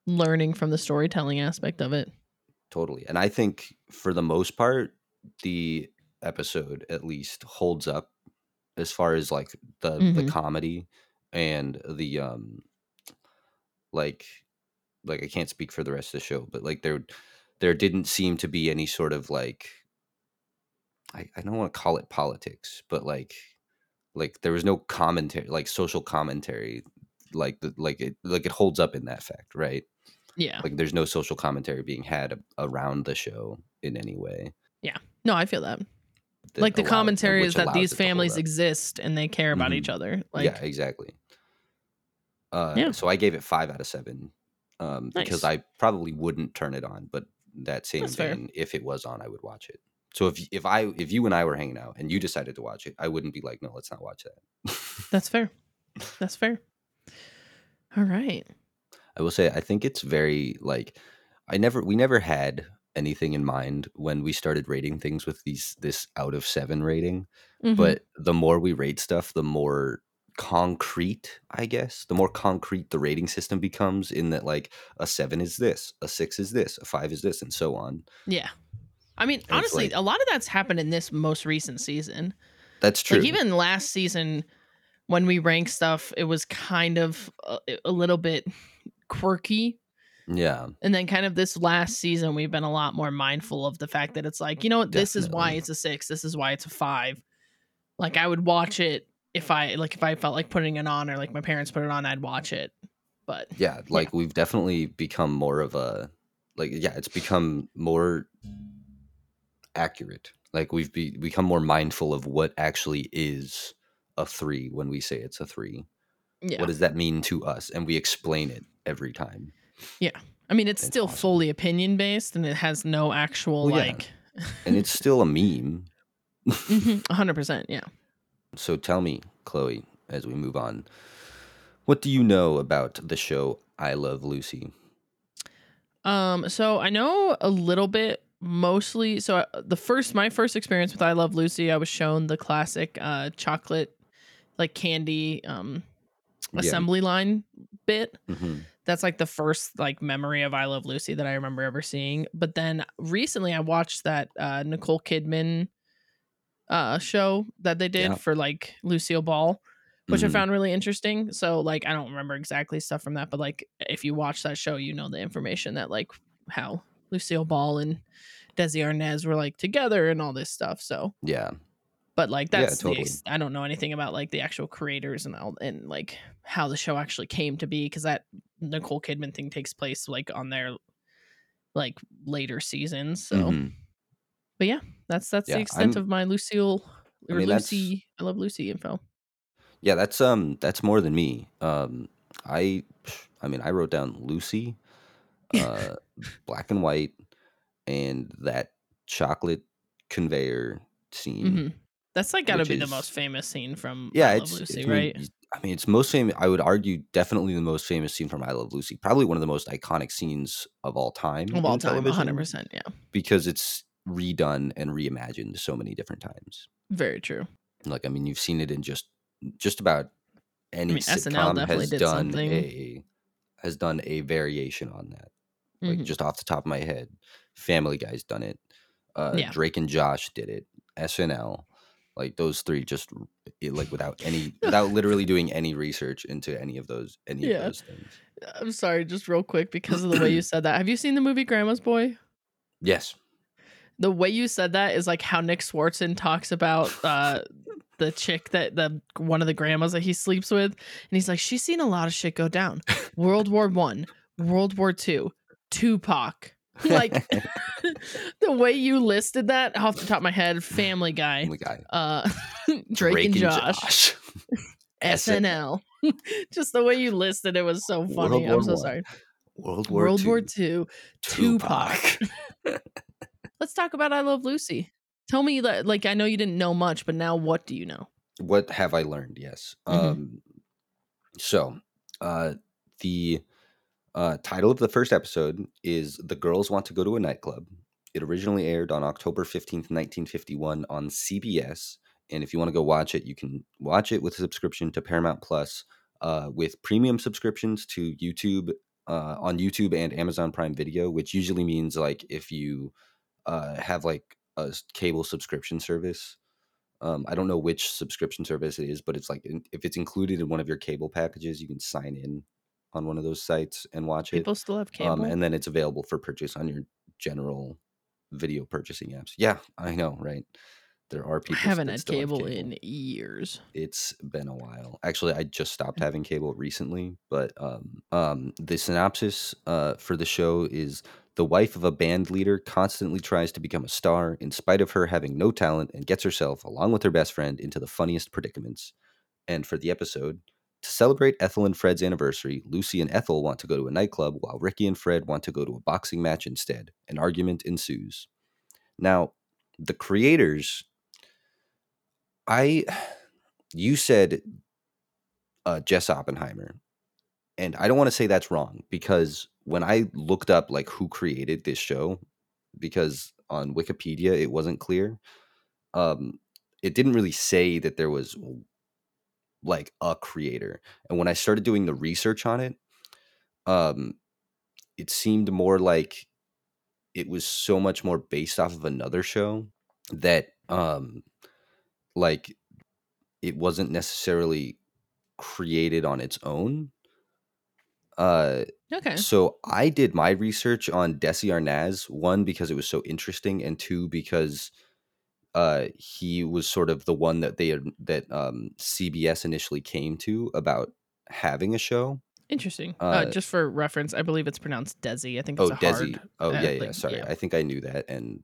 Speaker 1: learning from the storytelling aspect of it.
Speaker 2: Totally. And I think for the most part, the episode at least holds up as far as like the the
Speaker 1: hmm
Speaker 2: comedy and the um like like I can't speak for the rest of the show, but like there there didn't seem to be any sort of like I, I don't want to call it politics, but like like there was no commentary like social commentary like the like it like it holds up in that fact, right?
Speaker 1: Yeah.
Speaker 2: Like there's no social commentary being had around the show in any way
Speaker 1: Yeah. No, I feel that.
Speaker 2: that
Speaker 1: Like the
Speaker 2: allow-
Speaker 1: commentary is that these
Speaker 2: it to hold
Speaker 1: families exist and they care about each
Speaker 2: Mhm.
Speaker 1: other. Like
Speaker 2: yeah, exactly. Uh,
Speaker 1: Yeah.
Speaker 2: So I gave it five out of seven um, because I probably wouldn't turn it on, but that same
Speaker 1: That's fair.
Speaker 2: if it was on, I would watch it. So if if I if you and I were hanging out and you decided to watch it, I wouldn't be like, no, let's not watch that.
Speaker 1: That's fair. That's fair. All right.
Speaker 2: I will say I think it's very like I never we never had anything in mind when we started rating things with these this out of seven rating.
Speaker 1: Mhm.
Speaker 2: But the more we rate stuff, the more concrete, I guess, the more concrete the rating system becomes in that like a seven is this, a six is this, a five is this, and so on.
Speaker 1: yeah. I mean,
Speaker 2: It's
Speaker 1: honestly,
Speaker 2: like-
Speaker 1: a lot of that's happened in this most recent season.
Speaker 2: That's true.
Speaker 1: Like even last season, when we rank stuff, it was kind of a, a little bit quirky.
Speaker 2: yeah.
Speaker 1: And then kind of this last season, we've been a lot more mindful of the fact that it's like, you know what, this is why it's a six. This is why it's a five. Like I would watch it if I like if I felt like putting it on or like my parents put it on, I'd watch it. But
Speaker 2: Yeah. Like we've definitely become more of a like yeah, it's become more accurate. Like we've be, become more mindful of what actually is a three when we say it's a three.
Speaker 1: Yeah.
Speaker 2: What does that mean to us? And we explain it every time. Yeah.
Speaker 1: I mean, it's
Speaker 2: It's
Speaker 1: still
Speaker 2: awesome.
Speaker 1: fully opinion based and it has no actual
Speaker 2: Well, yeah.
Speaker 1: like
Speaker 2: And it's still a meme.
Speaker 1: Mhm, 100%. Yeah.
Speaker 2: So tell me, Chloe, as we move on, what do you know about the show I Love Lucy?
Speaker 1: Um, so I know a little bit, mostly. So uh, the first, my first experience with I Love Lucy, I was shown the classic uh, chocolate, like candy, um,
Speaker 2: Yeah.
Speaker 1: assembly line bit.
Speaker 2: Mhm.
Speaker 1: That's like the first like memory of I Love Lucy that I remember ever seeing. But then recently, I watched that uh, Nicole Kidman uh show that they did
Speaker 2: Yeah.
Speaker 1: for like Lucille Ball which I
Speaker 2: Mhm.
Speaker 1: found really interesting. So like I don't remember exactly stuff from that, but like if you watch that show, you know the information that like how Lucille Ball and Desi Arnaz were like together and all this stuff. So
Speaker 2: Yeah.
Speaker 1: But like
Speaker 2: Yeah,
Speaker 1: that's the
Speaker 2: totally.
Speaker 1: ex- I don't know anything about like the actual creators and all and like how the show actually came to be because that Nicole Kidman thing takes place like on their like later seasons. So
Speaker 2: Mhm.
Speaker 1: but yeah, that's that's
Speaker 2: Yeah,
Speaker 1: the extent
Speaker 2: I'm-
Speaker 1: of my Lucille
Speaker 2: I
Speaker 1: or
Speaker 2: mean,
Speaker 1: Lucy. I love Lucy info.
Speaker 2: Yeah, that's um that's more than me. Um I I mean, I wrote down Lucy, uh black and white and that chocolate conveyor scene.
Speaker 1: hmm That's like got to be the most famous scene from
Speaker 2: Yeah,
Speaker 1: I Love
Speaker 2: it's,
Speaker 1: Lucy,
Speaker 2: it's- I mean,
Speaker 1: right?
Speaker 2: I mean, it's most famous. I would argue, definitely the most famous scene from I Love Lucy. Probably one of the most iconic scenes of all time.
Speaker 1: Of all time, hundred percent. Yeah,
Speaker 2: because it's redone and reimagined so many different times.
Speaker 1: very true.
Speaker 2: Like, I mean, you've seen it in just just about any
Speaker 1: mean,
Speaker 2: sitcom
Speaker 1: definitely
Speaker 2: has
Speaker 1: did
Speaker 2: done
Speaker 1: something.
Speaker 2: a has done a variation on that. Like
Speaker 1: Mhm.
Speaker 2: just off the top of my head, Family Guy's done it. Uh,
Speaker 1: Yeah.
Speaker 2: Drake and Josh did it. SNL, like those three, just like without any, without literally doing any research into any of those, any
Speaker 1: Yeah.
Speaker 2: of those things.
Speaker 1: I'm sorry, just real quick because of the way you said that. Have you seen the movie Grandma's Boy?
Speaker 2: Yes,
Speaker 1: The way you said that is like how Nick Swardson talks about uh, the chick that the one of the grandmas that he sleeps with, and he's like, she's seen a lot of shit go down. World War One, World War Two, Tupac. Like the way you listed that off the top of my head, Family Guy,
Speaker 2: Family Guy,
Speaker 1: uh, Drake, and Josh. SNL. Just the way you listed it was so funny. I'm so
Speaker 2: One,
Speaker 1: sorry.
Speaker 2: World War
Speaker 1: World
Speaker 2: II,
Speaker 1: War Two, Tupac. Let's talk about I Love Lucy. Tell me that, like, I know you didn't know much, but now what do you know?
Speaker 2: what have I learned? Yes.
Speaker 1: Mhm.
Speaker 2: Um, so, uh, the uh, title of the first episode is "The Girls Want to Go to a Nightclub." It originally aired on October fifteenth, nineteen fifty-one, on CBS. And if you want to go watch it, you can watch it with a subscription to Paramount Plus, uh, with premium subscriptions to YouTube uh, on YouTube and Amazon Prime Video, which usually means like if you uh, have like a cable subscription service. Um, I don't know which subscription service it is, but it's like if it's included in one of your cable packages, you can sign in on one of those sites and watch it.
Speaker 1: People still have
Speaker 2: Um,
Speaker 1: cable.
Speaker 2: and then it's available for purchase on your general video purchasing apps. Yeah, I know, right? There are people.
Speaker 1: I
Speaker 2: people
Speaker 1: haven't had
Speaker 2: still have
Speaker 1: cable in years.
Speaker 2: it's been a while. Actually, I just stopped having cable recently, but um, um, the synopsis uh, for the show is the wife of a band leader constantly tries to become a star in spite of her having no talent and gets herself, along with her best friend, into the funniest predicaments. And for the episode, to celebrate Ethel and Fred's anniversary, Lucy and Ethel want to go to a nightclub while Ricky and Fred want to go to a boxing match instead. An argument ensues. Now, the creators, I you said uh, Jess Oppenheimer, and I don't want to say that's wrong because when I looked up like who created this show, because on Wikipedia it wasn't clear, um, it didn't really say that there was like a creator, and when I started doing the research on it, um, it seemed more like it was so much more based off of another show that um, like it wasn't necessarily created on its own. Uh,
Speaker 1: Okay.
Speaker 2: so I did my research on Desi Arnaz, one because it was so interesting, and two because uh, he was sort of the one that they that um, CBS initially came to about having a show.
Speaker 1: Interesting. Uh,
Speaker 2: Uh,
Speaker 1: just for reference, I believe it's pronounced Desi. I think
Speaker 2: Oh,
Speaker 1: a
Speaker 2: Desi.
Speaker 1: hard.
Speaker 2: Oh,
Speaker 1: uh,
Speaker 2: yeah, yeah.
Speaker 1: like,
Speaker 2: Sorry,
Speaker 1: yeah.
Speaker 2: I think I knew that and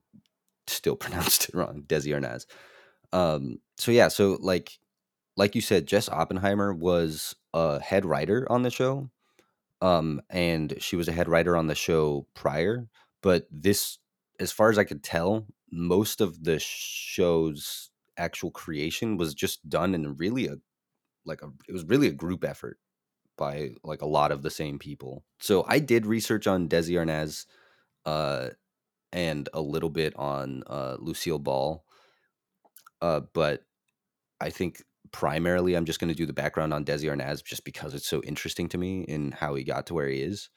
Speaker 2: still pronounced it wrong. Desi Arnaz. Um, so yeah, so like like you said, Jess Oppenheimer was a head writer on the show. Um, and she was a head writer on the show prior, but this, as far as I could tell, most of the show's actual creation was just done in really a like a it was really a group effort by like a lot of the same people. So I did research on Desi Arnaz, uh, and a little bit on uh, Lucille Ball, uh, but I think primarily I'm just going to do the background on Desi Arnaz just because it's so interesting to me in how he got to where he is.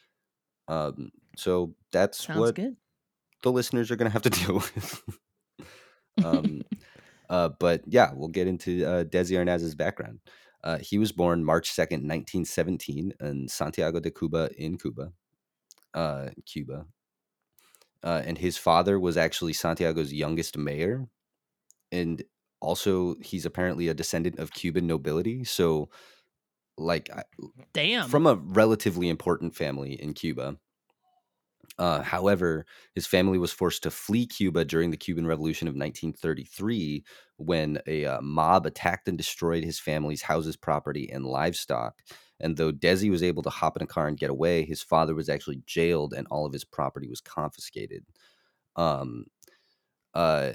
Speaker 2: Um, so that's
Speaker 1: Sounds
Speaker 2: what
Speaker 1: good.
Speaker 2: The listeners are going to have to deal with. um, uh, but yeah, we'll get into uh, Desi Arnaz's background. Uh, he was born March 2nd, 1917, in Santiago de Cuba, in Cuba, uh, Cuba. Uh, and his father was actually Santiago's youngest mayor. And also, he's apparently a descendant of Cuban nobility. So, like, I-
Speaker 1: Damn.
Speaker 2: from a relatively important family in Cuba. Uh, however, his family was forced to flee Cuba during the Cuban Revolution of 1933 when a uh, mob attacked and destroyed his family's houses, property, and livestock. And though Desi was able to hop in a car and get away, his father was actually jailed and all of his property was confiscated. Um, uh,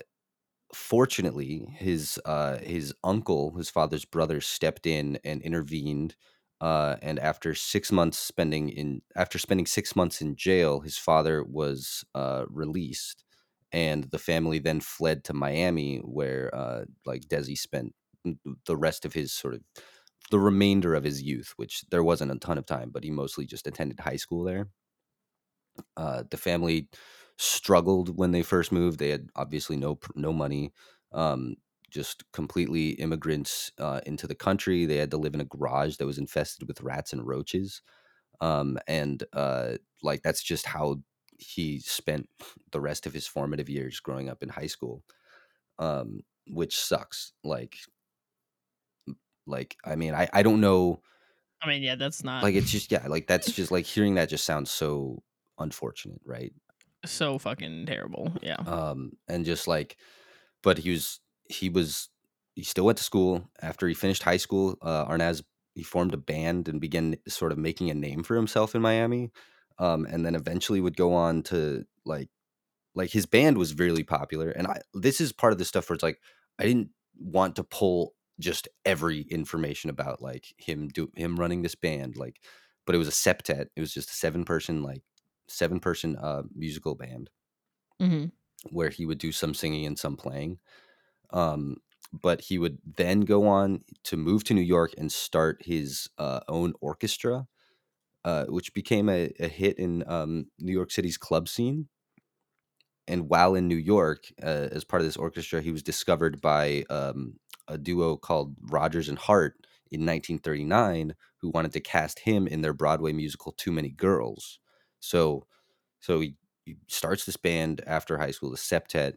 Speaker 2: fortunately, his uh, his uncle, his father's brother, stepped in and intervened. Uh, and after six months spending in after spending six months in jail, his father was uh, released, and the family then fled to Miami, where uh, like Desi spent the rest of his sort of the remainder of his youth, which there wasn't a ton of time, but he mostly just attended high school there. Uh, the family struggled when they first moved. They had obviously no no money, um, just completely immigrants uh, into the country. They had to live in a garage that was infested with rats and roaches, um, and uh, like that's just how he spent the rest of his formative years growing up in high school, um, which sucks. Like, like I mean, I I don't know.
Speaker 1: I mean, yeah, that's not
Speaker 2: Like it's just yeah, like that's just like hearing that just sounds so unfortunate, right?
Speaker 1: so fucking terrible. Yeah.
Speaker 2: um and just like but he was he was he still went to school. After he finished high school uh arnaz he formed a band and began sort of making a name for himself in miami um and then eventually would go on to like like his band was really popular and i this is part of the stuff where it's like i didn't want to pull just every information about like him do him running this band like but it was a septet. It was just a seven person like seven person uh musical band
Speaker 1: hmm
Speaker 2: where he would do some singing and some playing. Um, but he would then go on to move to New York and start his uh, own orchestra. uh, which became a, a hit in um, New York City's club scene. And while in New York, uh, as part of this orchestra, he was discovered by um, a duo called Rodgers and Hart in 1939, who wanted to cast him in their Broadway musical Too Many Girls. So, so he, he starts this band after high school, the Septet,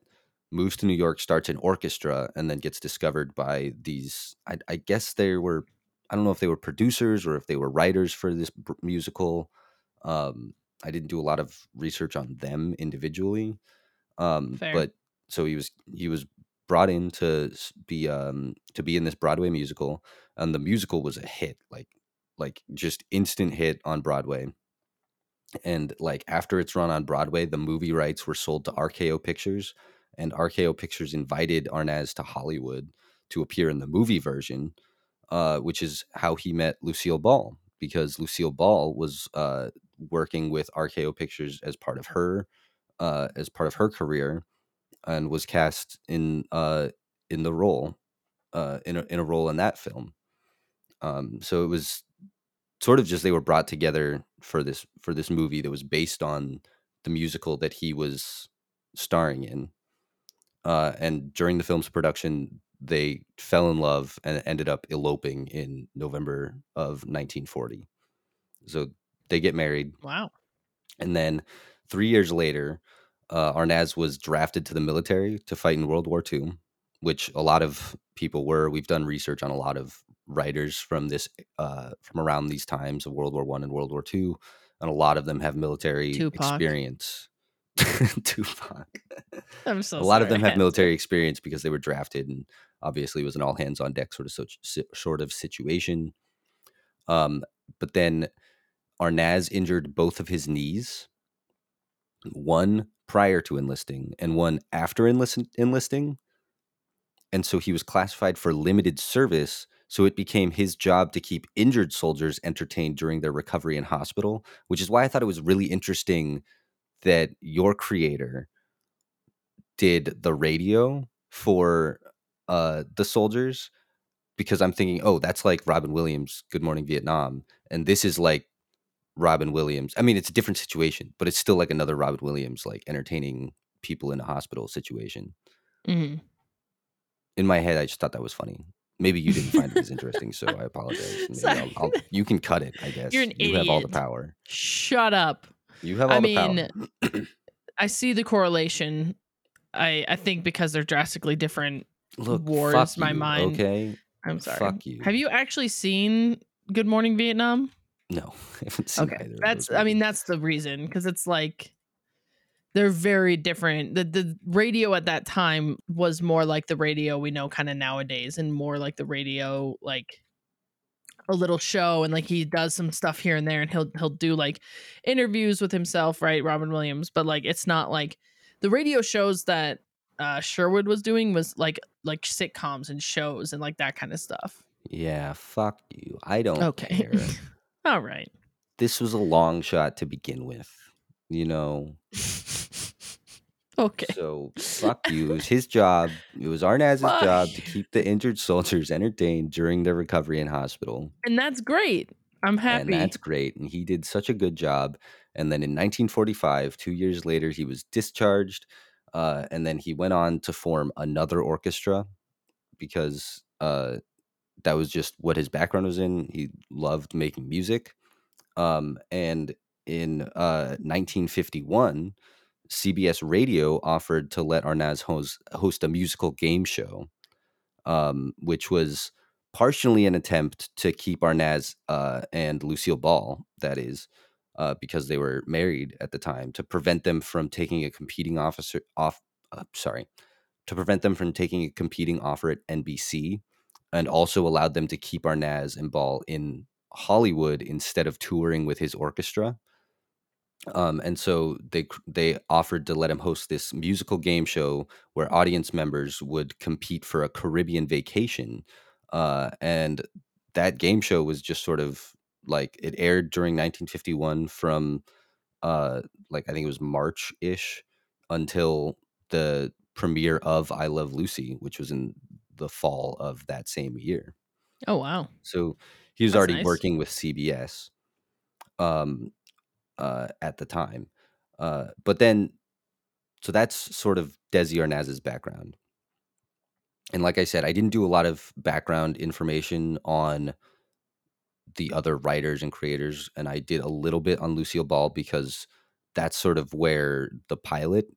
Speaker 2: moves to New York, starts an orchestra, and then gets discovered by these. I, I guess they were, I don't know if they were producers or if they were writers for this br- musical. Um, I didn't do a lot of research on them individually, um, but so he was he was brought in to be um to be in this Broadway musical, and the musical was a hit, like like just instant hit on Broadway. And like after it's run on Broadway, the movie rights were sold to RKO Pictures, and RKO Pictures invited Arnaz to Hollywood to appear in the movie version, uh, which is how he met Lucille Ball because Lucille Ball was uh, working with RKO Pictures as part of her uh, as part of her career and was cast in uh, in the role uh, in a, in a role in that film. Um, so it was sort of just they were brought together for this for this movie that was based on the musical that he was starring in. Uh, and during the film's production, they fell in love and ended up eloping in November of 1940. So they get married,
Speaker 1: Wow.
Speaker 2: and then three years later, uh, Arnaz was drafted to the military to fight in World War II, which a lot of people were. We've done research on a lot of writers from this uh, from around these times of World War One and World War Two, and a lot of them have military
Speaker 1: Tupac.
Speaker 2: experience. Tupac.
Speaker 1: I'm so
Speaker 2: a lot of them have military experience because they were drafted, and obviously it was an all hands on deck sort of so, sort of situation. Um, but then Arnaz injured both of his knees, one prior to enlisting and one after enlist- enlisting. And so he was classified for limited service. So it became his job to keep injured soldiers entertained during their recovery in hospital, which is why I thought it was really interesting that your creator did the radio for uh, the soldiers because I'm thinking, oh, that's like Robin Williams' Good Morning Vietnam. And this is like Robin Williams. I mean, it's a different situation, but it's still like another Robin Williams, like entertaining people in a hospital situation.
Speaker 1: Mhm.
Speaker 2: In my head, I just thought that was funny. Maybe you didn't find it as interesting, so I apologize. I'll, I'll, you can cut it, I guess.
Speaker 1: You're an
Speaker 2: you have all the power.
Speaker 1: Shut up.
Speaker 2: You have all
Speaker 1: I
Speaker 2: the
Speaker 1: mean,
Speaker 2: power.
Speaker 1: I see the correlation. I I think because they're drastically different.
Speaker 2: Look,
Speaker 1: wars
Speaker 2: fuck
Speaker 1: my
Speaker 2: you,
Speaker 1: mind.
Speaker 2: Okay,
Speaker 1: I'm sorry.
Speaker 2: Fuck you.
Speaker 1: Have you actually seen Good Morning Vietnam?
Speaker 2: no, I haven't seen
Speaker 1: Okay, that's. I mean, that's the reason because it's like they're very different. The the radio at that time was more like the radio we know kind of nowadays, and more like the radio like a little show and like he does some stuff here and there and he'll he'll do like interviews with himself right robin williams but like it's not like the radio shows that uh sherwood was doing was like like sitcoms and shows and like that kind of stuff
Speaker 2: yeah, fuck you. I don't
Speaker 1: okay
Speaker 2: care.
Speaker 1: all right
Speaker 2: this was a long shot to begin with, you know.
Speaker 1: okay
Speaker 2: So fuck you. It was his job. It was Arnaz's job to keep the injured soldiers entertained during their recovery in hospital.
Speaker 1: and that's great i'm happy
Speaker 2: And that's great. And he did such a good job. And then in 1945, two years later, he was discharged. Uh, and then he went on to form another orchestra because uh, that was just what his background was in. He loved making music. Um, and in uh, 1951, CBS Radio offered to let Arnaz host, host a musical game show, um, which was partially an attempt to keep Arnaz uh, and Lucille Ball, that is, uh, because they were married at the time, to prevent them from taking a competing officer off. Uh, sorry, to prevent them from taking a competing offer at NBC, and also allowed them to keep Arnaz and Ball in Hollywood instead of touring with his orchestra. Um, and so they they offered to let him host this musical game show where audience members would compete for a Caribbean vacation, uh, and that game show was just sort of like it aired during 1951 from uh, like I think it was March ish until the premiere of I Love Lucy, which was in the fall of that same year.
Speaker 1: oh wow
Speaker 2: So he was
Speaker 1: That's
Speaker 2: already
Speaker 1: nice.
Speaker 2: working with CBS. um, uh, at the time. Uh, but then, so that's sort of Desi Arnaz's background. And like I said, I didn't do a lot of background information on the other writers and creators, and I did a little bit on Lucille Ball because that's sort of where the pilot,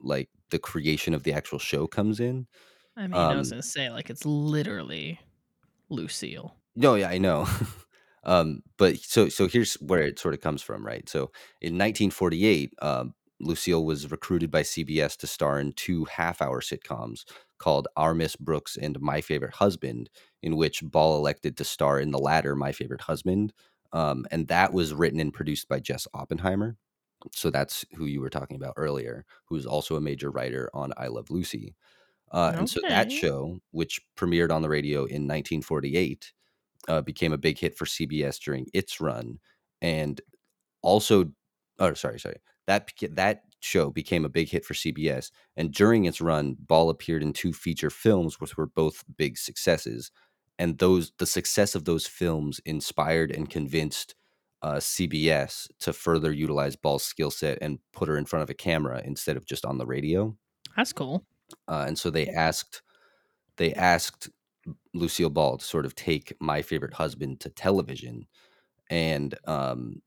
Speaker 2: like the creation of the actual show, comes in.
Speaker 1: I mean, I was
Speaker 2: Um,
Speaker 1: gonna say like it's literally Lucille.
Speaker 2: no, yeah, I know. um, but so so here's where it sort of comes from, right? So in 1948, um, Lucille was recruited by CBS to star in two half-hour sitcoms called Our Miss Brooks and My Favorite Husband, in which Ball elected to star in the latter, My Favorite Husband. Um, and that was written and produced by Jess Oppenheimer. So that's who you were talking about earlier, who's also a major writer on I Love Lucy. Uh, and so that show, which premiered on the radio in 1948, uh, became a big hit for CBS during its run, and also, oh, sorry, sorry, that that show became a big hit for CBS, and during its run, Ball appeared in two feature films, which were both big successes, and those the success of those films inspired and convinced uh, CBS to further utilize Ball's skill set and put her in front of a camera instead of just on the radio.
Speaker 1: That's cool.
Speaker 2: Uh, and so they asked they asked Lucille Ball to sort of take my favorite husband to television and um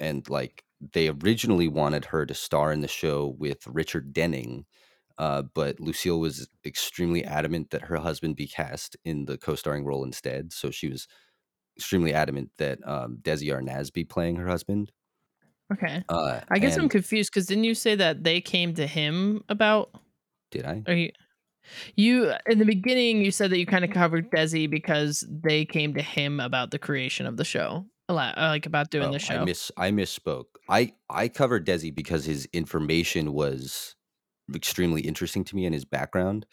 Speaker 2: and like they originally wanted her to star in the show with Richard Denning uh, but Lucille was extremely adamant that her husband be cast in the co-starring role instead. So she was extremely adamant that um, Desi Arnaz be playing her husband.
Speaker 1: Okay.
Speaker 2: Uh,
Speaker 1: I guess I'm confused because didn't you say that they came to him about?
Speaker 2: did I?
Speaker 1: Are you? You in the beginning you said that you kind of covered Desi because they came to him about the creation of the show, a lot, uh, like about doing
Speaker 2: Oh,
Speaker 1: the
Speaker 2: I
Speaker 1: show.
Speaker 2: miss I misspoke. I I covered Desi because his information was extremely interesting to me and his background.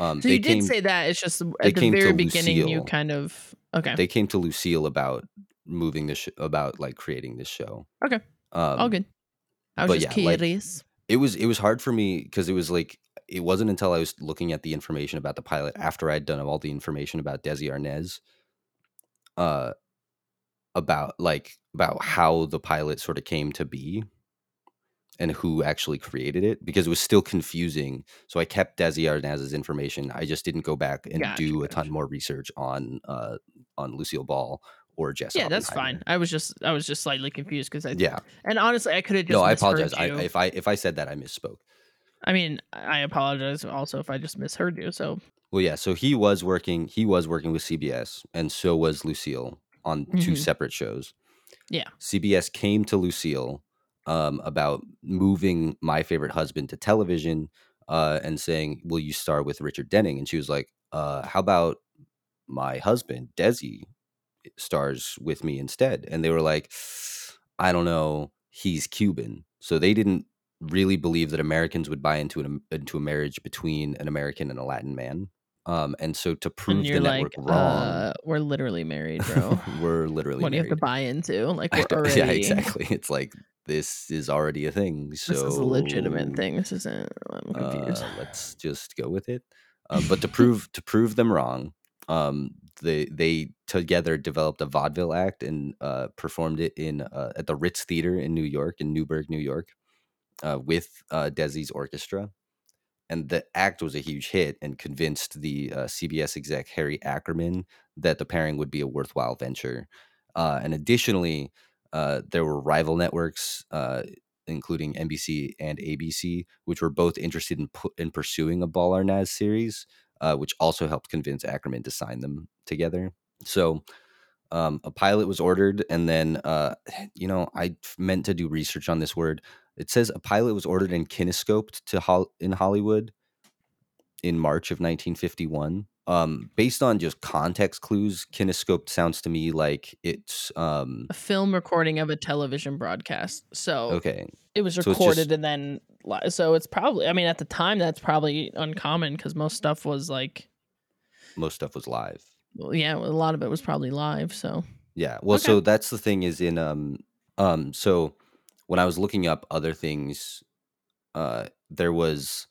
Speaker 2: Um,
Speaker 1: So you did
Speaker 2: came
Speaker 1: say that. It's just at the very beginning you kind of okay,
Speaker 2: They came to Lucille about moving this sh- about like creating this show.
Speaker 1: okay, all
Speaker 2: Um,
Speaker 1: good. I was just
Speaker 2: yeah, like
Speaker 1: curious.
Speaker 2: it was it was hard for me because it was like it wasn't until I was looking at the information about the pilot after I'd done all the information about Desi Arnaz, uh, about like about how the pilot sort of came to be and who actually created it because it was still confusing. So I kept Desi Arnaz's information. I just didn't go back and
Speaker 1: Gotcha,
Speaker 2: do a
Speaker 1: gotcha.
Speaker 2: ton more research on uh on Lucille Ball or Jess
Speaker 1: Yeah, that's fine. I was just I was just slightly confused because I
Speaker 2: Yeah.
Speaker 1: and honestly I could have just
Speaker 2: No, I apologize. I, if I if I said that I misspoke.
Speaker 1: I mean, I apologize also if I just misheard you. So
Speaker 2: Well, yeah. So he was working. He was working with CBS, and so was Lucille on two
Speaker 1: Mhm.
Speaker 2: separate shows.
Speaker 1: yeah,
Speaker 2: CBS came to Lucille um, about moving My Favorite Husband to television uh, and saying, "Will you star with Richard Denning?" And she was like, uh, "How about my husband Desi stars with me instead?" And they were like, "I don't know. He's Cuban, so they didn't." Really believe that Americans would buy into an into a marriage between an American and a Latin man. Um, and so to prove the
Speaker 1: you're
Speaker 2: network
Speaker 1: like,
Speaker 2: wrong,
Speaker 1: uh, we're literally married, bro.
Speaker 2: we're literally
Speaker 1: what do you have to buy into? Like we're already.
Speaker 2: yeah, exactly. It's like this is already a thing. So
Speaker 1: This is a legitimate thing. This isn't. I'm confused.
Speaker 2: Uh, let's just go with it. Um, but to prove to prove them wrong, um, they they together developed a vaudeville act and uh, performed it in uh, at the Ritz Theater in New York, in Newburgh, New York, uh, with uh, Desi's orchestra. And the act was a huge hit and convinced the uh, CBS exec Harry Ackerman that the pairing would be a worthwhile venture. Uh, and additionally, uh, there were rival networks, uh, including NBC and ABC, which were both interested in pu- in pursuing a Ball Arnaz series, which also helped convince Ackerman to sign them together. So um, a pilot was ordered, and then uh, you know I meant to do research on this word. It says a pilot was ordered and kinescoped to Hol- in Hollywood in March of 1951. Um, based on just context clues, kinescoped sounds to me like it's um,
Speaker 1: A film recording of a television broadcast. So
Speaker 2: okay.
Speaker 1: it was
Speaker 2: So
Speaker 1: recorded
Speaker 2: just-
Speaker 1: and then. So it's probably. I mean, at the time, that's probably uncommon because most stuff was like.
Speaker 2: Most stuff was live.
Speaker 1: Well, yeah, a lot of it was probably live. So
Speaker 2: Yeah. Well,
Speaker 1: Okay.
Speaker 2: so that's the thing is in um um so when I was looking up other things, uh there was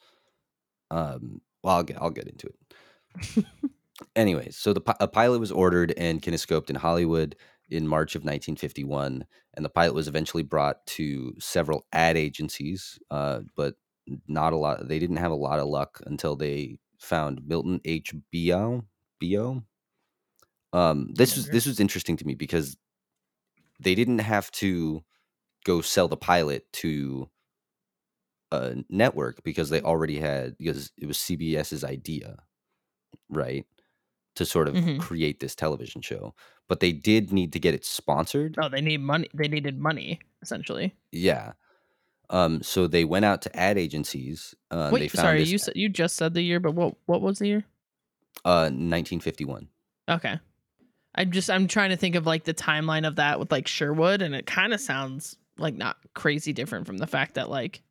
Speaker 2: um well I'll get I'll get into it. Anyways, so the a pilot was ordered and kinescoped in Hollywood in March of 1951, and the pilot was eventually brought to several ad agencies, uh, but not a lot. They didn't have a lot of luck until they found Milton H. Biow. Biow. Um, this was this was interesting to me because they didn't have to go sell the pilot to a network because they already had because it was CBS's idea, right? To sort of
Speaker 1: Mhm.
Speaker 2: create this television show. But they did need to get it sponsored.
Speaker 1: Oh, they need money. They needed money essentially.
Speaker 2: Yeah. Um, so they went out to ad agencies. Uh,
Speaker 1: Wait,
Speaker 2: found
Speaker 1: sorry,
Speaker 2: this
Speaker 1: you said you just said the year, but what what was the year?
Speaker 2: uh 1951.
Speaker 1: Okay. I'm just I'm trying to think of like the timeline of that with like Sherwood, and it kind of sounds like not crazy different from the fact that like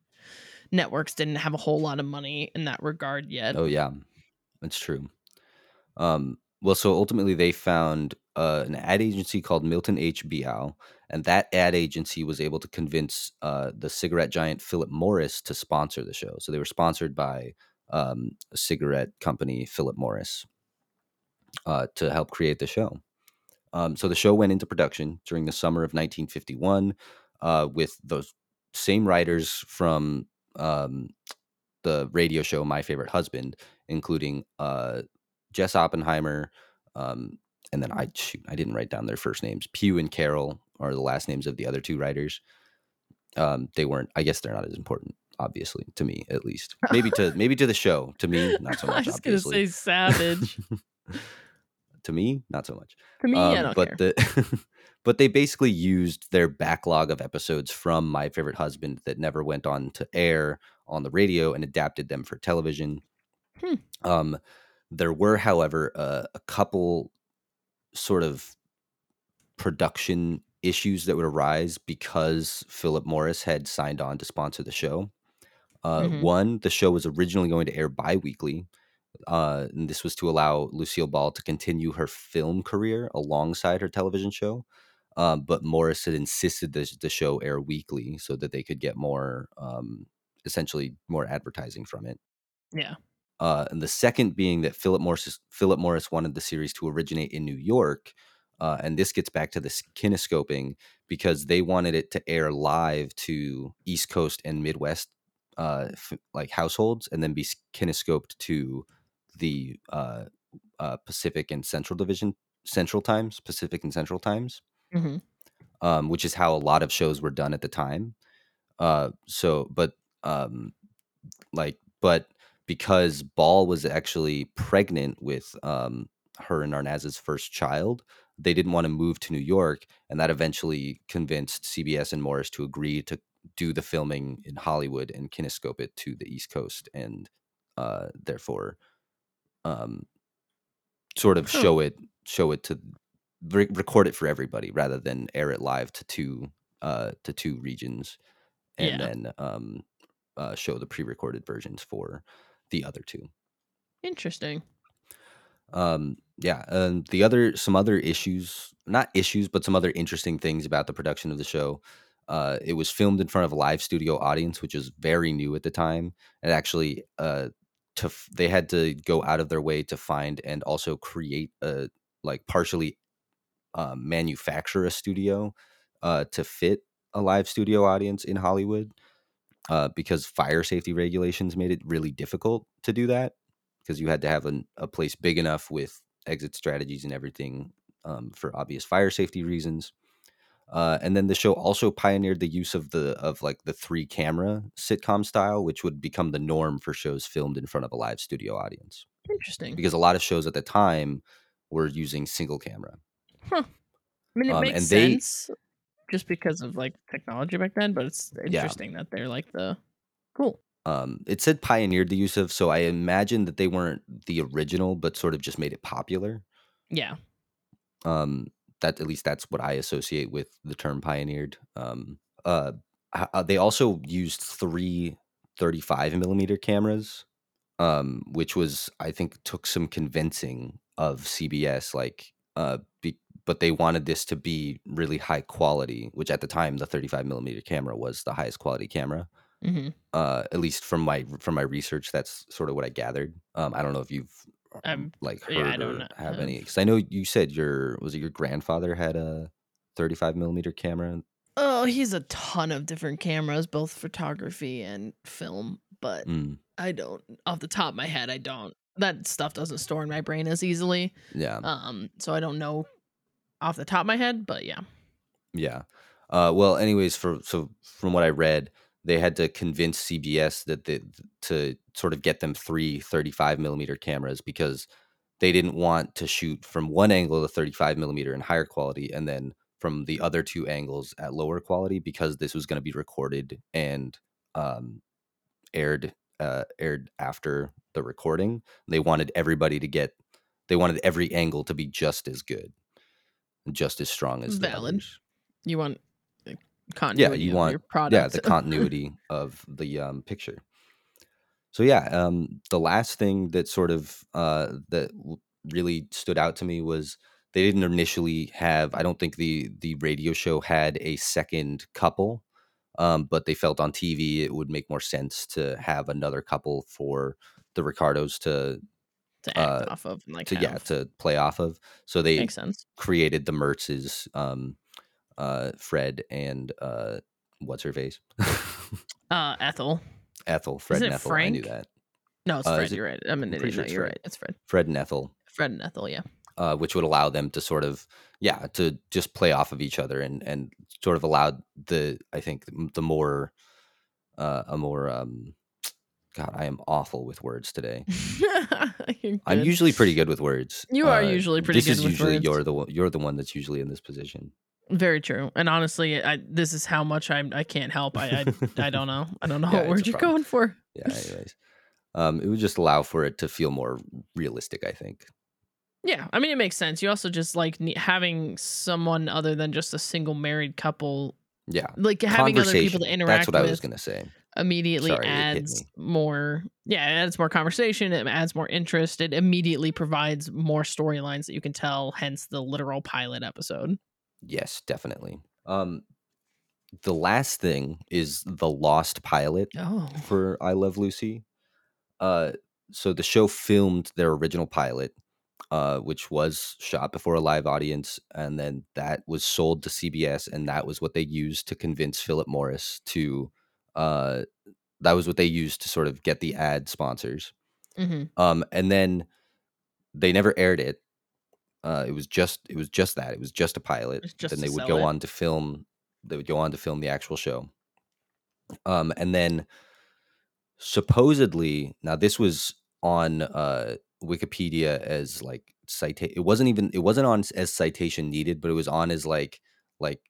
Speaker 1: networks didn't have a whole lot of money in that regard yet.
Speaker 2: Oh yeah, that's true. Um, well, so ultimately they found uh, an ad agency called Milton H. Biow, and that ad agency was able to convince uh, the cigarette giant Philip Morris to sponsor the show. So they were sponsored by um, a cigarette company, Philip Morris, uh, to help create the show. Um, so the show went into production during the summer of 1951 uh, with those same writers from um, the radio show My Favorite Husband, including uh, Jess Oppenheimer, um, and then I shoot, I didn't write down their first names. Pugh and Carroll are the last names of the other two writers. Um, they weren't. I guess they're not as important, obviously, to me at least. Maybe to maybe to the show. To me, not so much.
Speaker 1: I was gonna say savage.
Speaker 2: to me, not so much.
Speaker 1: to me, I
Speaker 2: Um,
Speaker 1: don't
Speaker 2: but
Speaker 1: care.
Speaker 2: the but they basically used their backlog of episodes from My Favorite Husband that never went on to air on the radio and adapted them for television.
Speaker 1: Hmm.
Speaker 2: Um, there were, however, uh, a couple sort of production issues that would arise because Philip Morris had signed on to sponsor the show. Uh,
Speaker 1: Mhm.
Speaker 2: One, the show was originally going to air bi-weekly, uh, and this was to allow Lucille Ball to continue her film career alongside her television show. Um, but Morris had insisted that the show air weekly so that they could get more, um, essentially, more advertising from it.
Speaker 1: Yeah.
Speaker 2: Uh, and the second being that Philip Morris Philip Morris wanted the series to originate in New York, uh, and this gets back to the kinescoping because they wanted it to air live to East Coast and Midwest uh, f- like households, and then be kinescoped to the uh, uh, Pacific and Central Division Central Times, Pacific and Central Times,
Speaker 1: hmm
Speaker 2: um, which is how a lot of shows were done at the time. Uh, so, but um, like, but because Ball was actually pregnant with um, her and Arnaz's first child, they didn't want to move to New York, and that eventually convinced CBS and Morris to agree to do the filming in Hollywood and kinescope it to the East Coast, and uh, therefore, um, sort of
Speaker 1: Huh.
Speaker 2: show it show it to re- record it for everybody rather than air it live to two uh, to two regions, and
Speaker 1: Yeah.
Speaker 2: then um, uh, show the pre-recorded versions for the other two.
Speaker 1: Interesting.
Speaker 2: Um, yeah, and the other some other issues, not issues, but some other interesting things about the production of the show. Uh, it was filmed in front of a live studio audience, which was very new at the time. And actually, uh, to they had to go out of their way to find and also create a like partially uh, manufacture a studio uh, to fit a live studio audience in Hollywood uh, because fire safety regulations made it really difficult to do that because you had to have an, a place big enough with exit strategies and everything um, for obvious fire safety reasons. Uh, and then the show also pioneered the use of the of like the three camera sitcom style, which would become the norm for shows filmed in front of a live studio audience.
Speaker 1: Interesting.
Speaker 2: Because a lot of shows at the time were using single camera. Huh.
Speaker 1: I mean, it
Speaker 2: Um,
Speaker 1: makes
Speaker 2: and they-
Speaker 1: sense just because of like technology back then, but it's interesting that they're like the cool.
Speaker 2: um, it said pioneered the use of, so I imagine that they weren't the original, but sort of just made it popular.
Speaker 1: Yeah.
Speaker 2: Um, that at least that's what I associate with the term pioneered. Um, uh, uh, they also used three 35 millimeter cameras, um, which was I think took some convincing of CBS, like, uh, be, but they wanted this to be really high quality, which at the time the 35 millimeter camera was the highest quality camera
Speaker 1: hmm
Speaker 2: uh at least from my from my research that's sort of what i gathered um i don't know if you've um, like heard
Speaker 1: yeah, I
Speaker 2: or
Speaker 1: don't
Speaker 2: have
Speaker 1: have.
Speaker 2: any because i know you said your was it your grandfather had a 35 millimeter camera?
Speaker 1: Oh, he's a ton of different cameras, both photography and film, but
Speaker 2: Mm,
Speaker 1: I don't off the top of my head, I don't. That stuff doesn't store in my brain as easily.
Speaker 2: yeah,
Speaker 1: Um, so I don't know off the top of my head, but yeah.
Speaker 2: yeah. Uh, well, anyways, for so from what I read, they had to convince CBS that they, to sort of get them three 35 millimeter cameras because they didn't want to shoot from one angle the 35 millimeter in higher quality and then from the other two angles at lower quality because this was going to be recorded and um, aired uh, aired after the recording. They wanted everybody to get they wanted every angle to be just as good, and just as strong as the
Speaker 1: Valid. You want continuity of
Speaker 2: want-
Speaker 1: your
Speaker 2: Yeah, the continuity of the um, picture. So yeah, um, the last thing that sort of uh, that really stood out to me was they didn't initially have. I don't think the the radio show had a second couple, um, but they felt on TV it would make more sense to have another couple for the Ricardos to
Speaker 1: to act
Speaker 2: uh,
Speaker 1: off of like
Speaker 2: to yeah to play off of. So they created the Mertzes, um, uh, Fred and uh, what's her face,
Speaker 1: Uh Ethel.
Speaker 2: Ethel, Fred Is
Speaker 1: it
Speaker 2: and Ethel. I knew that.
Speaker 1: No, it's
Speaker 2: Uh,
Speaker 1: Fred.
Speaker 2: it-
Speaker 1: You're right. I'm an idiot.
Speaker 2: sure
Speaker 1: No, you're
Speaker 2: Fred.
Speaker 1: right. It's Fred.
Speaker 2: Fred and Ethel,
Speaker 1: Fred and Ethel, yeah.
Speaker 2: uh, which would allow them to sort of yeah to just play off of each other and and sort of allowed the I think the more uh, a more um, God I am awful with words today. I'm usually pretty good with words.
Speaker 1: You are
Speaker 2: Uh,
Speaker 1: usually pretty
Speaker 2: This
Speaker 1: good
Speaker 2: is
Speaker 1: with
Speaker 2: usually
Speaker 1: words.
Speaker 2: you're the you're the one that's usually in this position.
Speaker 1: Very true. And honestly, I this is how much I'm I can't help. I I, I don't know. I don't know
Speaker 2: Yeah,
Speaker 1: what word you're
Speaker 2: problem.
Speaker 1: going for.
Speaker 2: Yeah. Anyways, um, it would just allow for it to feel more realistic. I think.
Speaker 1: Yeah, I mean it makes sense. You also just like ne- having someone other than just a single married couple,
Speaker 2: Yeah.
Speaker 1: like having other people to interact
Speaker 2: That's what I was gonna say.
Speaker 1: immediately
Speaker 2: Sorry,
Speaker 1: adds more yeah it adds more conversation it adds more interest it immediately provides more storylines that you can tell hence the literal pilot episode
Speaker 2: Yes, definitely. Um, the last thing is the lost pilot
Speaker 1: oh
Speaker 2: for I Love Lucy. Uh, so the show filmed their original pilot, uh, which was shot before a live audience, and then that was sold to CBS, and that was what they used to convince Philip Morris to. Uh, that was what they used to sort of get the ad sponsors.
Speaker 1: hmm
Speaker 2: Um, and then they never aired it. Uh, it was just it was just that it was just a pilot.
Speaker 1: Just
Speaker 2: then they would go
Speaker 1: it.
Speaker 2: on to film. They would go on to film the actual show. Um, and then supposedly now this was on uh Wikipedia as like citation. It wasn't even it wasn't on as citation needed, but it was on as like like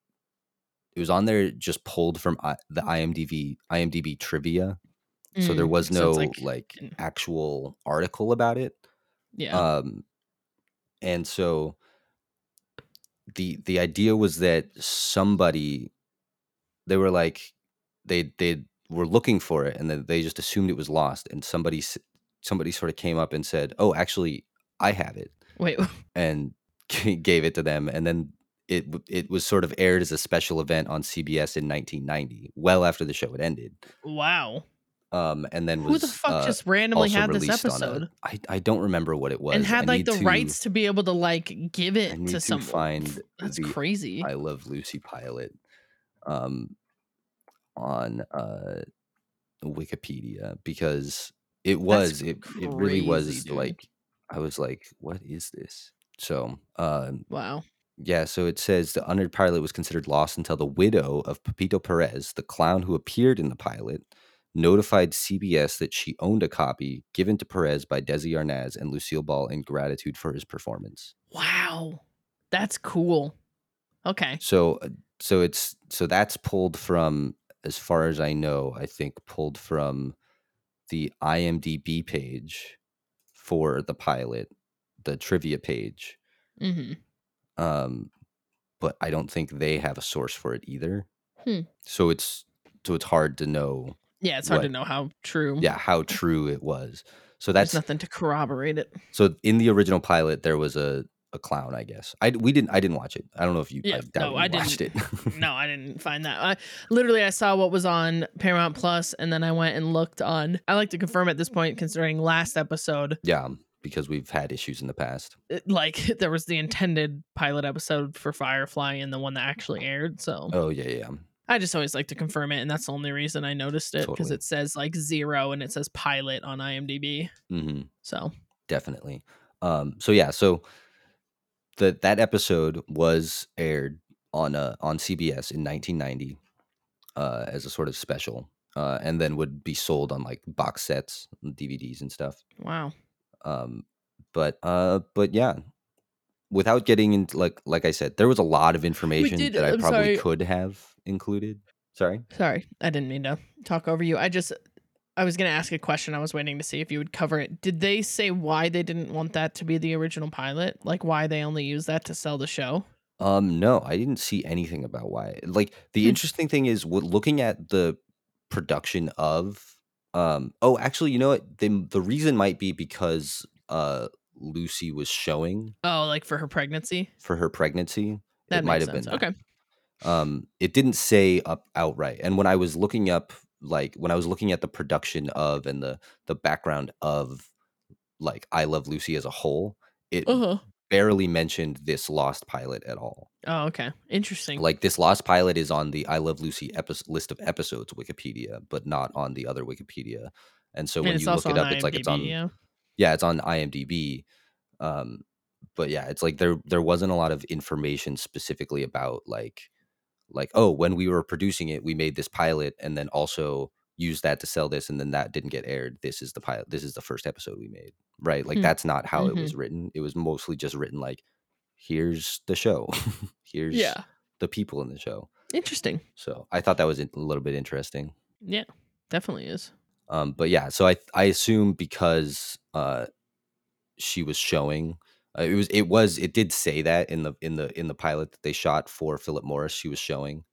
Speaker 2: it was on there just pulled from I, the IMDb IMDb trivia. So there
Speaker 1: Mm,
Speaker 2: was no
Speaker 1: it's
Speaker 2: like,
Speaker 1: an-
Speaker 2: actual article about it.
Speaker 1: yeah
Speaker 2: Um, and so the the idea was that somebody they were like they they were looking for it and then they just assumed it was lost and somebody somebody sort of came up and said oh actually i have it.
Speaker 1: Wait
Speaker 2: and gave it to them and then it it was sort of aired as a special event on cbs in 1990 well after the show had ended.
Speaker 1: Wow
Speaker 2: um and then
Speaker 1: who
Speaker 2: was
Speaker 1: the fuck
Speaker 2: uh,
Speaker 1: just randomly had this
Speaker 2: released on a-
Speaker 1: episode?
Speaker 2: I, I don't remember what it was.
Speaker 1: and had
Speaker 2: I
Speaker 1: like the
Speaker 2: to-
Speaker 1: rights to be able to like give it
Speaker 2: need
Speaker 1: to
Speaker 2: to
Speaker 1: someone.
Speaker 2: find
Speaker 1: that's crazy.
Speaker 2: I Love Lucy pilot um, on uh, Wikipedia because it was it it really was
Speaker 1: dude.
Speaker 2: like I was like, what is this? So um,
Speaker 1: wow.
Speaker 2: yeah, so it says the unaired pilot was considered lost until the widow of Pepito Perez, the clown who appeared in the pilot, notified CBS that she owned a copy given to Perez by Desi Arnaz and Lucille Ball in gratitude for his performance.
Speaker 1: wow that's cool okay
Speaker 2: So uh, so it's so that's pulled from as far as I know, I think pulled from the IMDb page for the pilot, the trivia page.
Speaker 1: hmm
Speaker 2: Um but I don't think they have a source for it either.
Speaker 1: Hmm.
Speaker 2: So it's so it's hard to know
Speaker 1: yeah it's hard to know how true
Speaker 2: yeah how true it was. So
Speaker 1: there's
Speaker 2: that's
Speaker 1: nothing to corroborate it
Speaker 2: so in the original pilot there was a a clown, I guess. I we didn't I didn't watch it. I don't know if you
Speaker 1: Yeah,
Speaker 2: I
Speaker 1: no,
Speaker 2: you
Speaker 1: I
Speaker 2: watched it.
Speaker 1: no, I didn't find that. I literally I saw what was on Paramount Plus, and then I went and looked on. I like to confirm at this point, considering last episode
Speaker 2: yeah. because we've had issues in the past.
Speaker 1: It- like there was the intended pilot episode for Firefly and the one that actually aired. So
Speaker 2: Oh yeah, yeah.
Speaker 1: I just always like to confirm it, and that's the only reason I noticed it because
Speaker 2: Totally.
Speaker 1: it says like zero and it says pilot on IMDb.
Speaker 2: hmm
Speaker 1: So
Speaker 2: definitely. Um, so yeah, so the that episode was aired on uh, on CBS in 1990 uh, as a sort of special, uh, and then would be sold on like box sets, DVDs, and stuff.
Speaker 1: wow,
Speaker 2: Um, but uh, but yeah, without getting into like like I said, there was a lot of information
Speaker 1: did-
Speaker 2: that I
Speaker 1: I'm
Speaker 2: probably
Speaker 1: sorry.
Speaker 2: could have included. Sorry.
Speaker 1: sorry, I didn't mean to talk over you. I just I was gonna ask a question. I was waiting to see if you would cover it. Did they say why they didn't want that to be the original pilot? Like why they only use that to sell the show?
Speaker 2: Um, no, I didn't see anything about why. Like the
Speaker 1: Hmm.
Speaker 2: interesting thing is, what looking at the production of, um, oh, actually, you know what? The the reason might be because uh Lucy was showing
Speaker 1: Oh, like for her pregnancy.
Speaker 2: for her pregnancy.
Speaker 1: That
Speaker 2: might have been.
Speaker 1: Okay.
Speaker 2: Um, it didn't say up outright. And when I was looking up, like when I was looking at the production of and the the background of, like I Love Lucy as a whole, it
Speaker 1: Uh-huh.
Speaker 2: barely mentioned this lost pilot at all.
Speaker 1: Oh, okay. Interesting.
Speaker 2: Like this lost pilot is on the I Love Lucy epi- list of episodes Wikipedia, but not on the other Wikipedia. And so
Speaker 1: and
Speaker 2: when you look it up, it's like it's on
Speaker 1: yeah.
Speaker 2: yeah, it's on IMDb. Um, but yeah, it's like there there wasn't a lot of information specifically about like like oh when we were producing it, we made this pilot and then also used that to sell this, and then that didn't get aired. This is the pilot. This is the first episode we made. Right? Like
Speaker 1: Hmm.
Speaker 2: that's not how it
Speaker 1: Mhm.
Speaker 2: was written. It was mostly just written like here's the show. here's
Speaker 1: Yeah.
Speaker 2: the people in the show.
Speaker 1: Interesting.
Speaker 2: So I thought that was a little bit interesting.
Speaker 1: Yeah. Definitely is.
Speaker 2: Um, but yeah, so I I assume because uh, she was showing, uh, it was it was it did say that in the in the in the pilot that they shot for Philip Morris, she was showing,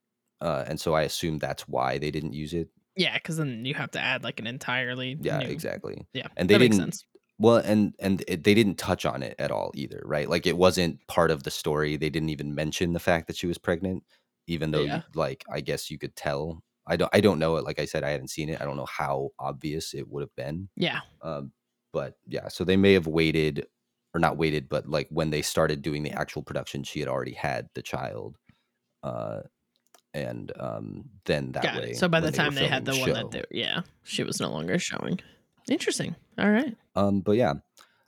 Speaker 2: uh, and so I assume that's why they didn't use it.
Speaker 1: Yeah, because then you have to add like an entirely
Speaker 2: Yeah,
Speaker 1: new-
Speaker 2: exactly.
Speaker 1: Yeah,
Speaker 2: And they didn't-
Speaker 1: sense.
Speaker 2: Well, and and it, they didn't touch on it at all either, right? Like it wasn't part of the story. They didn't even mention the fact that she was pregnant, even though,
Speaker 1: Yeah.
Speaker 2: like, I guess you could tell. I don't. I don't know it. Like I said, I haven't seen it. I don't know how obvious it would have been.
Speaker 1: Yeah.
Speaker 2: Um, but yeah, so they may have waited, or not waited, but like when they started doing the actual production, she had already had the child, uh, and um, then that
Speaker 1: Got
Speaker 2: way.
Speaker 1: it. So by the time they had the
Speaker 2: filming
Speaker 1: one that they yeah, she was no longer showing. Interesting. All right.
Speaker 2: Um, but yeah,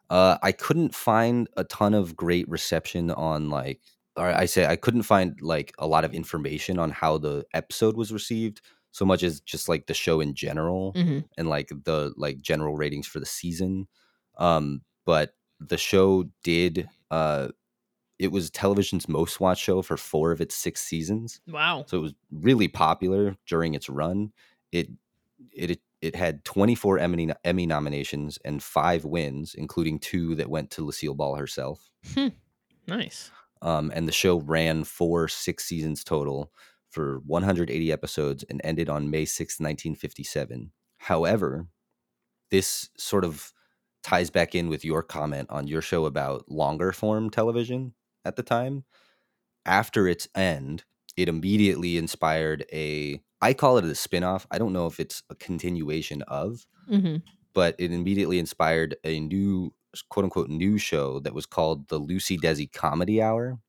Speaker 2: uh, I couldn't find a ton of great reception on like, or I say I couldn't find like a lot of information on how the episode was received, so much as just like the show in general
Speaker 1: hmm
Speaker 2: and like the like general ratings for the season. Um, but the show did. Uh, it was television's most watched show for four of its six seasons.
Speaker 1: Wow.
Speaker 2: So it was really popular during its run. It it it had 24 Emmy Emmy nominations and five wins, including two that went to Lucille Ball herself. Hmm.
Speaker 1: Nice.
Speaker 2: Um, and the show ran for six seasons total for 180 episodes and ended on May 6, 1957. However, this sort of ties back in with your comment on your show about longer form television at the time. After its end, it immediately inspired a I call it a spin-off. I don't know if it's a continuation of,
Speaker 1: hmm
Speaker 2: but it immediately inspired a new quote unquote new show that was called the Lucy Desi Comedy Hour.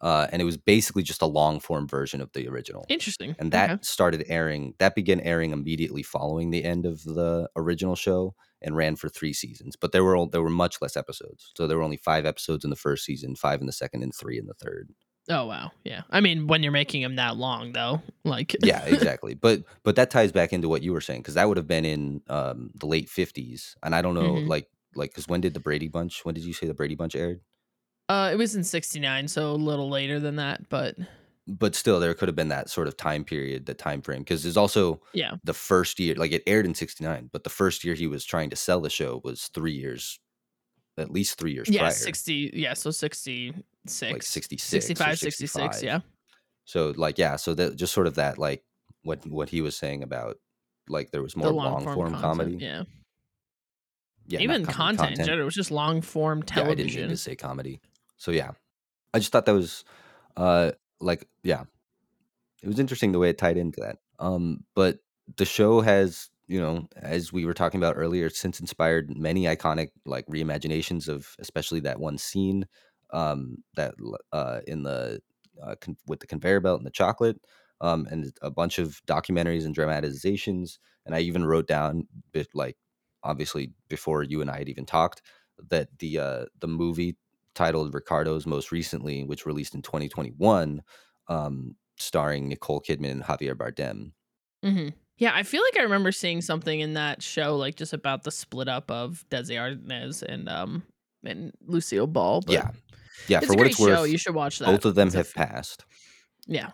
Speaker 2: Uh, and it was basically just a long form version of the original.
Speaker 1: Interesting.
Speaker 2: And that
Speaker 1: Okay.
Speaker 2: started airing, that began airing immediately following the end of the original show and ran for three seasons. But there were there were much less episodes. So there were only five episodes in the first season, five in the second, and three in the third.
Speaker 1: Oh wow. Yeah. I mean, when you're making them that long, though, like
Speaker 2: yeah exactly but but that ties back into what you were saying because that would have been in um the late 50s and i don't know
Speaker 1: Mhm.
Speaker 2: like like because when did the brady bunch when did you say the brady bunch aired
Speaker 1: uh, it was in '69, so a little later than that, but
Speaker 2: but still there could have been that sort of time period the time frame because there's also
Speaker 1: yeah.
Speaker 2: the first year like it aired in 69 but the first year he was trying to sell the show was three years at least three years prior.
Speaker 1: Yeah,
Speaker 2: prior
Speaker 1: 60. Yeah, so 66.
Speaker 2: like 66
Speaker 1: 65, 66.
Speaker 2: 65.
Speaker 1: Yeah.
Speaker 2: so like yeah so that just sort of that like what what he was saying about like there was more
Speaker 1: the
Speaker 2: long form
Speaker 1: content,
Speaker 2: comedy
Speaker 1: Yeah.
Speaker 2: yeah
Speaker 1: Even
Speaker 2: comedy,
Speaker 1: content, in general, it was just long form
Speaker 2: Yeah, I didn't
Speaker 1: television.
Speaker 2: mean to say comedy. So yeah, I just thought that was, uh, like yeah, it was interesting the way it tied into that. Um, but the show has you know, as we were talking about earlier, since inspired many iconic like reimaginations of especially that one scene um, that uh, in the uh, con- with the conveyor belt and the chocolate, um, and a bunch of documentaries and dramatizations. And I even wrote down, like obviously before you and I had even talked, that the uh, the movie titled Ricardo's most recently, which released in 2021, um, starring Nicole Kidman and Javier Bardem.
Speaker 1: hmm Yeah, I feel like I remember seeing something in that show, like just about the split up of Desi Arnaz and um and Lucille Ball. But
Speaker 2: yeah, yeah. for what it's
Speaker 1: show.
Speaker 2: worth,
Speaker 1: You should watch that.
Speaker 2: both of them
Speaker 1: It's
Speaker 2: have
Speaker 1: f-
Speaker 2: passed.
Speaker 1: Yeah,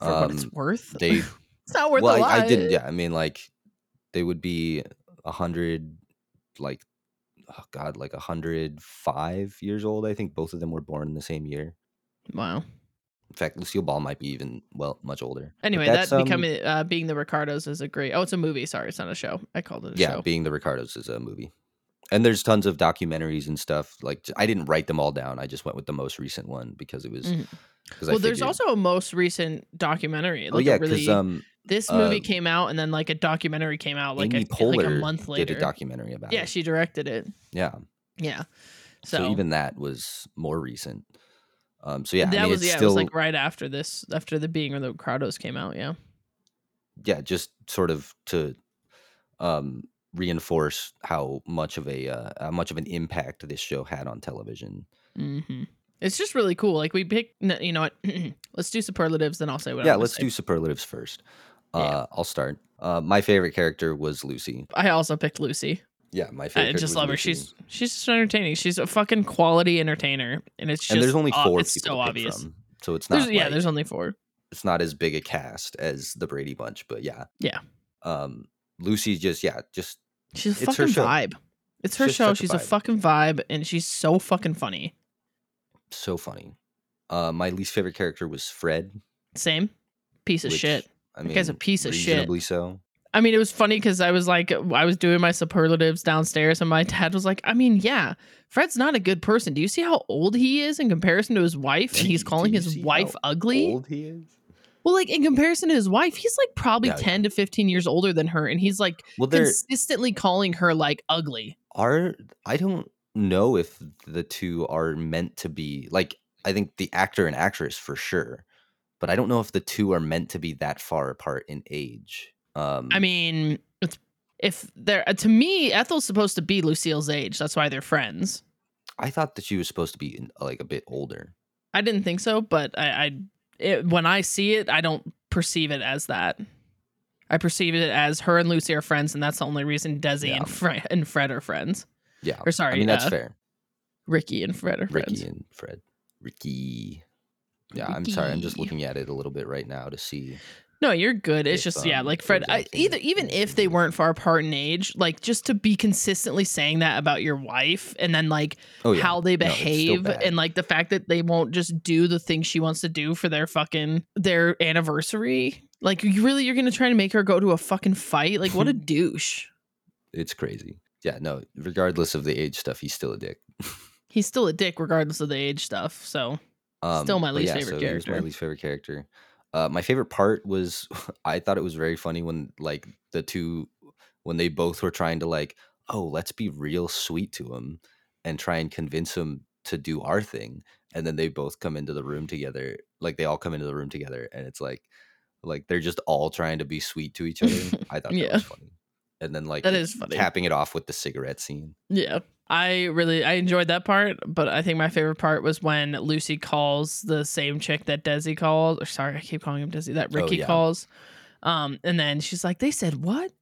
Speaker 1: for what it's
Speaker 2: Um,
Speaker 1: worth.
Speaker 2: they
Speaker 1: it's not worth
Speaker 2: well,
Speaker 1: a
Speaker 2: I,
Speaker 1: lot.
Speaker 2: I didn't. Yeah, I mean, like they would be a hundred, like oh god, like a hundred five years old. I think both of them were born in the same year.
Speaker 1: Wow.
Speaker 2: In fact, Lucille Ball might be even well much older.
Speaker 1: Anyway,
Speaker 2: that's,
Speaker 1: that
Speaker 2: um,
Speaker 1: becoming uh, being the Ricardos is a great. Oh, it's a movie. Sorry, it's not a show. I called it a
Speaker 2: yeah,
Speaker 1: show.
Speaker 2: being the Ricardos is a movie. And there's tons of documentaries and stuff. Like i didn't write them all down. I just went with the most recent one because it was
Speaker 1: Mhm. Well,
Speaker 2: I
Speaker 1: there's also a most recent documentary.
Speaker 2: oh
Speaker 1: Like
Speaker 2: yeah
Speaker 1: a
Speaker 2: because
Speaker 1: really,
Speaker 2: um
Speaker 1: this movie
Speaker 2: uh,
Speaker 1: came out and then like a documentary came out like,
Speaker 2: Amy
Speaker 1: a, like a month later.
Speaker 2: did a documentary about
Speaker 1: yeah,
Speaker 2: it.
Speaker 1: she directed it.
Speaker 2: Yeah.
Speaker 1: Yeah.
Speaker 2: So,
Speaker 1: So,
Speaker 2: even that was more recent. Um so yeah,
Speaker 1: that
Speaker 2: I mean
Speaker 1: was
Speaker 2: it's
Speaker 1: yeah,
Speaker 2: still
Speaker 1: it was like right after this, after the being or the Ricardos came out. Yeah.
Speaker 2: yeah, just sort of to um reinforce how much of a uh, how much of an impact this show had on television.
Speaker 1: hmm It's just really cool. Like we pick, you know what? let's do superlatives, then I'll say what.
Speaker 2: yeah, let's
Speaker 1: say.
Speaker 2: do superlatives first.
Speaker 1: Yeah.
Speaker 2: Uh I'll start. Uh my favorite character was Lucy.
Speaker 1: I also picked Lucy.
Speaker 2: Yeah, my favorite.
Speaker 1: I
Speaker 2: just
Speaker 1: love her.
Speaker 2: Lucy.
Speaker 1: She's she's just entertaining. She's a fucking quality entertainer, and it's just
Speaker 2: and there's only
Speaker 1: uh,
Speaker 2: four
Speaker 1: it's
Speaker 2: people
Speaker 1: so obvious.
Speaker 2: from, so it's
Speaker 1: There's,
Speaker 2: not.
Speaker 1: yeah, there's only four.
Speaker 2: it's not as big a cast as the Brady Bunch, but yeah,
Speaker 1: Yeah.
Speaker 2: Um, Lucy's just yeah, just
Speaker 1: She's a
Speaker 2: It's
Speaker 1: fucking vibe. It's
Speaker 2: It's
Speaker 1: her
Speaker 2: just
Speaker 1: show.
Speaker 2: such a
Speaker 1: She's a fucking vibe, and she's so fucking funny.
Speaker 2: So funny. Uh, my least favorite character was Fred.
Speaker 1: Same piece of
Speaker 2: which,
Speaker 1: shit.
Speaker 2: I mean,
Speaker 1: guy's a piece of shit.
Speaker 2: reasonably so.
Speaker 1: I mean, it was funny because I was like, I was doing my superlatives downstairs, and my dad was like, I mean, yeah, Fred's not a good person. Do you see how old he is in comparison to his wife? And he's calling his wife ugly.
Speaker 2: Old he is.
Speaker 1: Well, like in comparison to his wife, he's like probably
Speaker 2: Yeah, yeah.
Speaker 1: 10 to 15 years older than her. And he's like
Speaker 2: Well,
Speaker 1: consistently calling her like ugly.
Speaker 2: are. I don't know if the two are meant to be like. I think the actor and actress for sure, but I don't know if the two are meant to be that far apart in age. Um,
Speaker 1: I mean, if they're uh, to me, Ethel's supposed to be Lucille's age. That's why they're friends.
Speaker 2: I thought that she was supposed to be in, like a bit older.
Speaker 1: I didn't think so, but I, I it, when I see it, I don't perceive it as that. I perceive it as her and Lucy are friends, and that's the only reason Desi
Speaker 2: Yeah.
Speaker 1: and, Fred, and Fred are friends.
Speaker 2: Yeah,
Speaker 1: Or sorry,
Speaker 2: I mean that's
Speaker 1: uh,
Speaker 2: fair.
Speaker 1: Ricky and Fred are
Speaker 2: Ricky and Fred. Ricky. Yeah, I'm sorry. I'm just looking at it a little bit right now to see.
Speaker 1: No, you're good. It's
Speaker 2: if,
Speaker 1: just yeah,
Speaker 2: um,
Speaker 1: like Fred. I, either even if they weren't far apart in age, like just to be consistently saying that about your wife, and then like
Speaker 2: Oh yeah,
Speaker 1: how they
Speaker 2: No,
Speaker 1: behave,
Speaker 2: bad.
Speaker 1: and like the fact that they won't just do the thing she wants to do for their fucking their anniversary. Like you really, you're gonna try to make her go to a fucking fight? Like what a douche.
Speaker 2: it's crazy. Yeah, no. Regardless of the age stuff, he's still a dick.
Speaker 1: He's still a dick regardless of the age stuff. So
Speaker 2: Um,
Speaker 1: Still my least
Speaker 2: yeah,
Speaker 1: favorite
Speaker 2: so
Speaker 1: character.
Speaker 2: my least favorite character. Uh, my favorite part was I thought it was very funny when like the two when they both were trying to like oh let's be real sweet to him and try and convince him to do our thing and then they both come into the room together like they all come into the room together and it's like like they're just all trying to be sweet to each other. I thought that
Speaker 1: Yeah.
Speaker 2: was funny. And then like
Speaker 1: That
Speaker 2: it-
Speaker 1: is funny.
Speaker 2: capping it off with the cigarette scene.
Speaker 1: Yeah. I really I enjoyed that part, but I think my favorite part was when Lucy calls the same chick that Desi calls. Or sorry, I keep calling him Desi. That Ricky
Speaker 2: Oh, yeah.
Speaker 1: calls. Um, and then she's like, "They said what?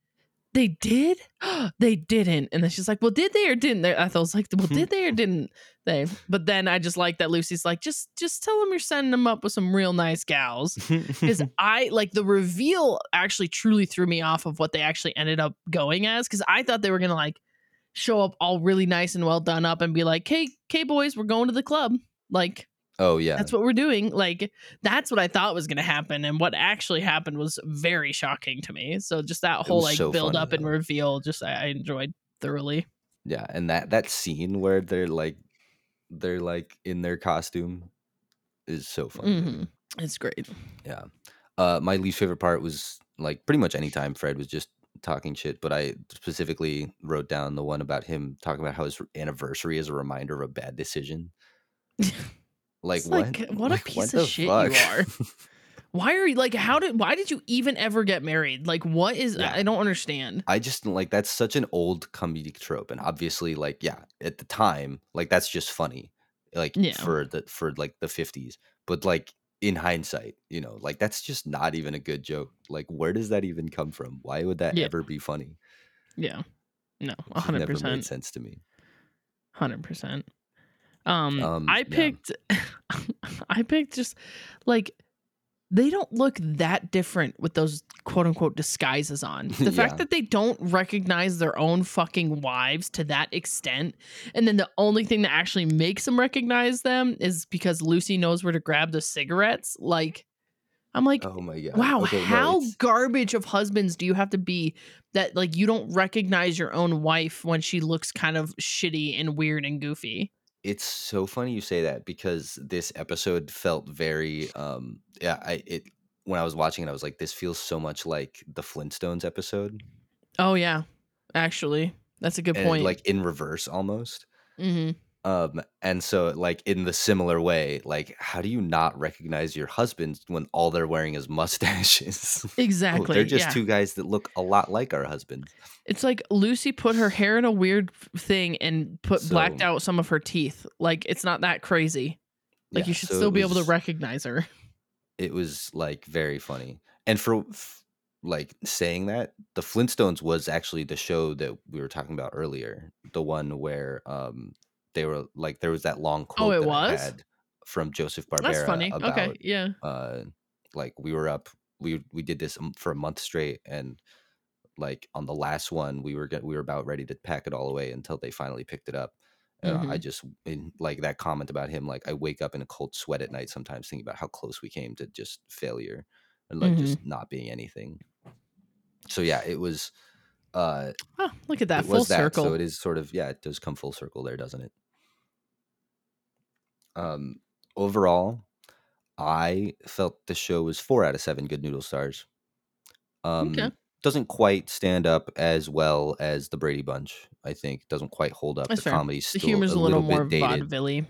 Speaker 1: They did? they didn't." And then she's like, "Well, did they or didn't they?" I thought was like, "Well, hmm. did they or didn't they?" But then I just like that Lucy's like, "Just just tell them you're sending them up with some real nice gals." because I like the reveal actually truly threw me off of what they actually ended up going as because I thought they were gonna like show up all really nice and well done up and be like, "Hey, K boys, we're going to the club." Like
Speaker 2: oh yeah.
Speaker 1: that's what we're doing. Like that's what I thought was gonna happen, and what actually happened was very shocking to me. So just that whole like
Speaker 2: so
Speaker 1: build
Speaker 2: funny,
Speaker 1: up and reveal, just I, I enjoyed thoroughly.
Speaker 2: Yeah, and that that scene where they're like they're like in their costume is so funny. to me.
Speaker 1: Mhm. It's great.
Speaker 2: Yeah. Uh my least favorite part was like pretty much any time Fred was just talking shit, but I specifically wrote down the one about him talking about how his anniversary is a reminder of a bad decision. Like
Speaker 1: It's
Speaker 2: what?
Speaker 1: like what a
Speaker 2: Like,
Speaker 1: piece of shit you are. Why are you like how did why did you even ever get married? Like what is
Speaker 2: Yeah.
Speaker 1: I don't understand.
Speaker 2: I just like that's such an old comedic trope, and obviously, like, yeah, at the time, like that's just funny, like
Speaker 1: Yeah.
Speaker 2: for the for like the fifties. But like in hindsight, you know, like that's just not even a good joke. Like, where does that even come from? Why would that
Speaker 1: Yeah.
Speaker 2: ever be funny?
Speaker 1: Yeah. No,
Speaker 2: It
Speaker 1: a
Speaker 2: just
Speaker 1: hundred
Speaker 2: never made sense to me.
Speaker 1: Hundred percent. Um,
Speaker 2: Um,
Speaker 1: I
Speaker 2: yeah.
Speaker 1: picked I picked just like they don't look that different with those quote unquote disguises on. The fact that they don't recognize their own fucking wives to that extent, and then the only thing that actually makes them recognize them is because Lucy knows where to grab the cigarettes. Like, I'm like,
Speaker 2: Oh my god!
Speaker 1: wow,
Speaker 2: Okay,
Speaker 1: how
Speaker 2: it's-
Speaker 1: garbage of husbands do you have to be that like you don't recognize your own wife when she looks kind of shitty and weird and goofy?
Speaker 2: It's so funny you say that because this episode felt very um yeah, I it when I was watching it I was like this feels so much like the Flintstones episode
Speaker 1: Oh yeah, actually, that's a good
Speaker 2: and
Speaker 1: point.
Speaker 2: like in reverse almost.
Speaker 1: hmm
Speaker 2: Um and so like in the similar way, like how do you not recognize your husbands when all they're wearing is mustaches? oh,
Speaker 1: exactly.
Speaker 2: they're just
Speaker 1: yeah,
Speaker 2: two guys that look a lot like our husbands.
Speaker 1: it's like Lucy put her hair in a weird thing and put blacked out some of her teeth. Like it's not that crazy. Like
Speaker 2: Yeah,
Speaker 1: you should
Speaker 2: so
Speaker 1: still be able to recognize her.
Speaker 2: it was like very funny. And for f- like saying that, the Flintstones was actually the show that we were talking about earlier, the one where um they were like there was that long quote
Speaker 1: Oh, it was?
Speaker 2: had from Joseph Barbera
Speaker 1: That's funny.
Speaker 2: about
Speaker 1: okay, yeah.
Speaker 2: uh like we were up we we did this um, for a month straight and like on the last one we were get, we were about ready to pack it all away until they finally picked it up and I just in like that comment about him like I wake up in a cold sweat at night sometimes thinking about how close we came to just failure and like
Speaker 1: Mm-hmm.
Speaker 2: just not being anything so yeah it was uh
Speaker 1: Oh, look at that full
Speaker 2: that
Speaker 1: circle.
Speaker 2: so it is sort of yeah it does come full circle there doesn't it um overall i felt the show was four out of seven good noodle stars um
Speaker 1: Okay.
Speaker 2: doesn't quite stand up as well as the brady bunch i think doesn't quite hold up
Speaker 1: That's
Speaker 2: the
Speaker 1: fair.
Speaker 2: comedy's
Speaker 1: the
Speaker 2: still
Speaker 1: humor's a little, more
Speaker 2: bit dated
Speaker 1: vaudeville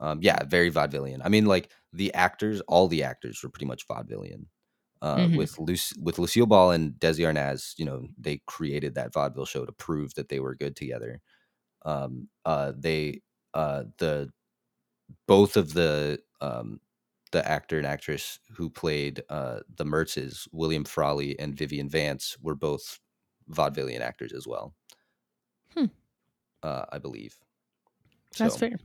Speaker 2: um yeah very vaudevillian i mean like the actors all the actors were pretty much vaudevillian uh,
Speaker 1: Mhm.
Speaker 2: with Luc- with Lucille Ball and Desi Arnaz, you know, they created that vaudeville show to prove that they were good together. Um, uh, they uh, the both of the um, the actor and actress who played uh, the Mertzes, William Frawley and Vivian Vance, were both vaudevillian actors as well.
Speaker 1: Hmm.
Speaker 2: Uh, I believe.
Speaker 1: That's
Speaker 2: So,
Speaker 1: fair.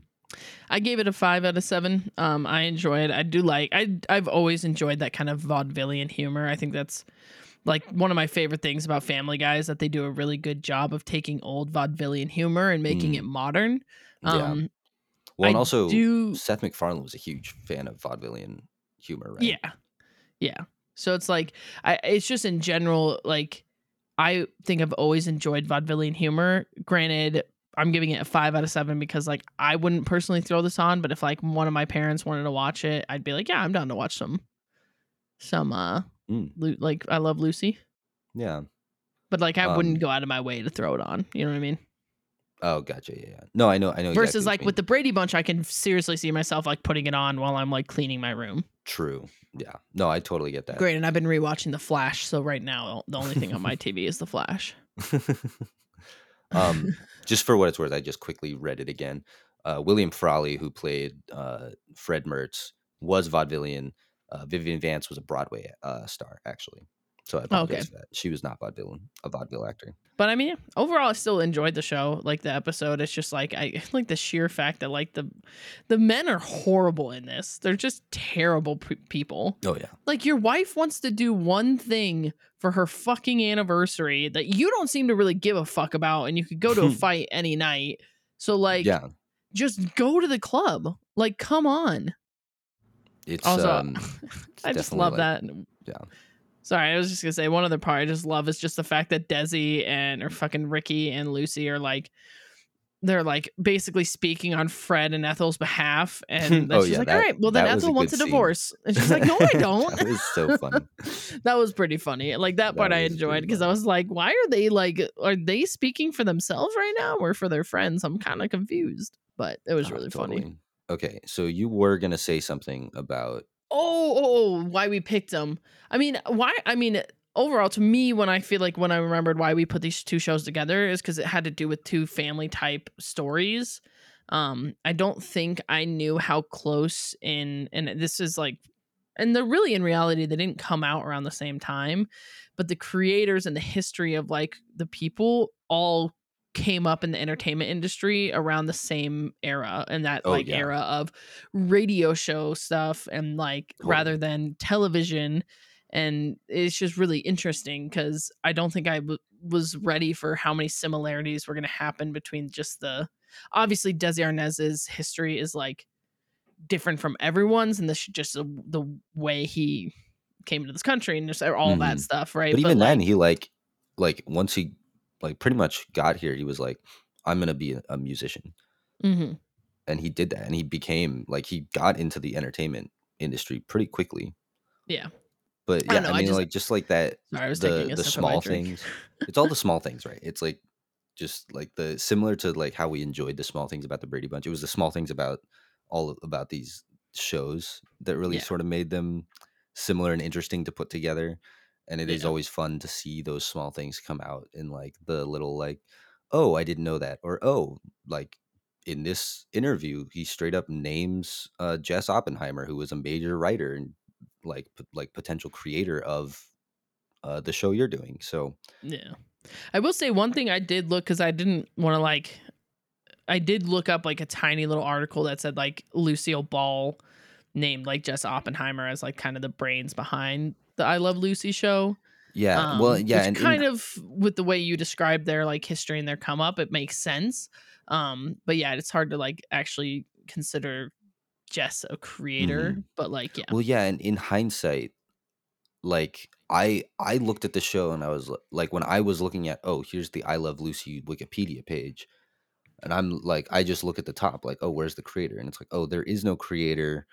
Speaker 1: I gave it a five out of seven. Um, I enjoy it. I do like. I I've always enjoyed that kind of vaudevillian humor. I think that's like one of my favorite things about Family Guy is that they do a really good job of taking old vaudevillian humor and making
Speaker 2: Mm.
Speaker 1: it modern.
Speaker 2: Yeah.
Speaker 1: Um,
Speaker 2: Well, and also
Speaker 1: do-
Speaker 2: Seth MacFarlane was a huge fan of vaudevillian humor, right?
Speaker 1: Yeah. Yeah. So it's like I it's just in general like I think I've always enjoyed vaudevillian humor. Granted, I'm giving it a 5 out of 7 because like I wouldn't personally throw this on, but if like one of my parents wanted to watch it, I'd be like, yeah, I'm down to watch some some uh
Speaker 2: Mm.
Speaker 1: Lu- like I love Lucy,
Speaker 2: Yeah.
Speaker 1: but like I wouldn't
Speaker 2: Um,
Speaker 1: go out of my way to throw it on. You know what I mean?
Speaker 2: Oh, gotcha. Yeah, yeah. No, I know. I know.
Speaker 1: Versus
Speaker 2: exactly
Speaker 1: like with the Brady Bunch, I can seriously see myself like putting it on while I'm like cleaning my room.
Speaker 2: true. Yeah. No, I totally get that.
Speaker 1: Great, and I've been rewatching The Flash, so right now the only thing on my TV is The Flash.
Speaker 2: um, just for what it's worth, I just quickly read it again. Uh, William Frawley, who played uh, Fred Mertz, was vaudevillian. Uh, Vivian Vance was a Broadway uh, star, actually. So I apologize
Speaker 1: okay.
Speaker 2: for that. She was not vaudevillian, a vaudeville actor.
Speaker 1: But I mean, overall, I still enjoyed the show. Like the episode, it's just like I like the sheer fact that like the the men are horrible in this. They're just terrible p- people.
Speaker 2: Oh yeah,
Speaker 1: Like your wife wants to do one thing for her fucking anniversary that you don't seem to really give a fuck about, and you could go to a fight any night. So like,
Speaker 2: yeah.
Speaker 1: just go to the club. Like, come on.
Speaker 2: It's
Speaker 1: Also,
Speaker 2: um,
Speaker 1: I just love
Speaker 2: like-
Speaker 1: that.
Speaker 2: yeah.
Speaker 1: Sorry, I was just gonna say one other part I just love is just the fact that Desi and or fucking Ricky and Lucy are like they're like basically speaking on Fred and Ethel's behalf, and
Speaker 2: Oh,
Speaker 1: she's
Speaker 2: yeah,
Speaker 1: like,
Speaker 2: that-
Speaker 1: "All right, well then Ethel wants a
Speaker 2: scene.
Speaker 1: divorce," and she's like, "No, I don't."
Speaker 2: that was so funny.
Speaker 1: that was pretty funny. Like that
Speaker 2: That
Speaker 1: part I enjoyed because I was like, "Why are they like? Are they speaking for themselves right now or for their friends?" I'm kind of confused, but it was
Speaker 2: Oh,
Speaker 1: really funny.
Speaker 2: Okay, so you were gonna say something about
Speaker 1: Oh, oh, oh, why we picked them. I mean, why? I mean, overall, to me, when I feel like when I remembered why we put these two shows together is because it had to do with two family type stories. Um, I don't think I knew how close in, and this is like, and they're really in reality, they didn't come out around the same time, but the creators and the history of like the people all came up in the entertainment industry around the same era and that
Speaker 2: Oh,
Speaker 1: like
Speaker 2: yeah.
Speaker 1: era of radio show stuff and like rather than television and it's just really interesting because i don't think I w- was ready for how many similarities were going to happen between just the obviously desi arnaz's history is like different from everyone's and this just the, the way he came into this country and just all that
Speaker 2: Mhm.
Speaker 1: stuff right
Speaker 2: but even
Speaker 1: like,
Speaker 2: then he like like once he like pretty much got here he was like i'm gonna be a, musician.
Speaker 1: Mhm.
Speaker 2: and he did that and he became like he got into the entertainment industry pretty quickly.
Speaker 1: Yeah.
Speaker 2: But yeah i,
Speaker 1: know, I
Speaker 2: mean
Speaker 1: just-
Speaker 2: like just like that
Speaker 1: sorry i was taking
Speaker 2: the
Speaker 1: a
Speaker 2: the
Speaker 1: sip of my
Speaker 2: small things it's all the small things right? It's like just like the similar to like how we enjoyed the small things about the brady bunch it was the small things about all about these shows that really
Speaker 1: Yeah.
Speaker 2: sort of made them similar and interesting to put together and it is
Speaker 1: Yeah.
Speaker 2: always fun to see those small things come out in like the little like oh i didn't know that or oh like in this interview he straight up names uh jess oppenheimer who was a major writer and like p- like potential creator of uh the show you're doing so
Speaker 1: Yeah. I will say one thing I did look because I didn't want to like, I did look up like a tiny little article that said like Lucille Ball named like Jess Oppenheimer as like kind of the brains behind the I Love Lucy show.
Speaker 2: yeah well
Speaker 1: Um,
Speaker 2: yeah and in-
Speaker 1: kind of with the way you describe their like history and their come up, it makes sense. Um, but yeah, it's hard to like actually consider Jess a creator,
Speaker 2: Mhm.
Speaker 1: but like yeah,
Speaker 2: Well, yeah, and in hindsight, like I I looked at the show and I was like when I was looking at oh here's the I Love Lucy Wikipedia page, and I'm like I just look at the top like oh where's the creator and it's like oh there is no creator,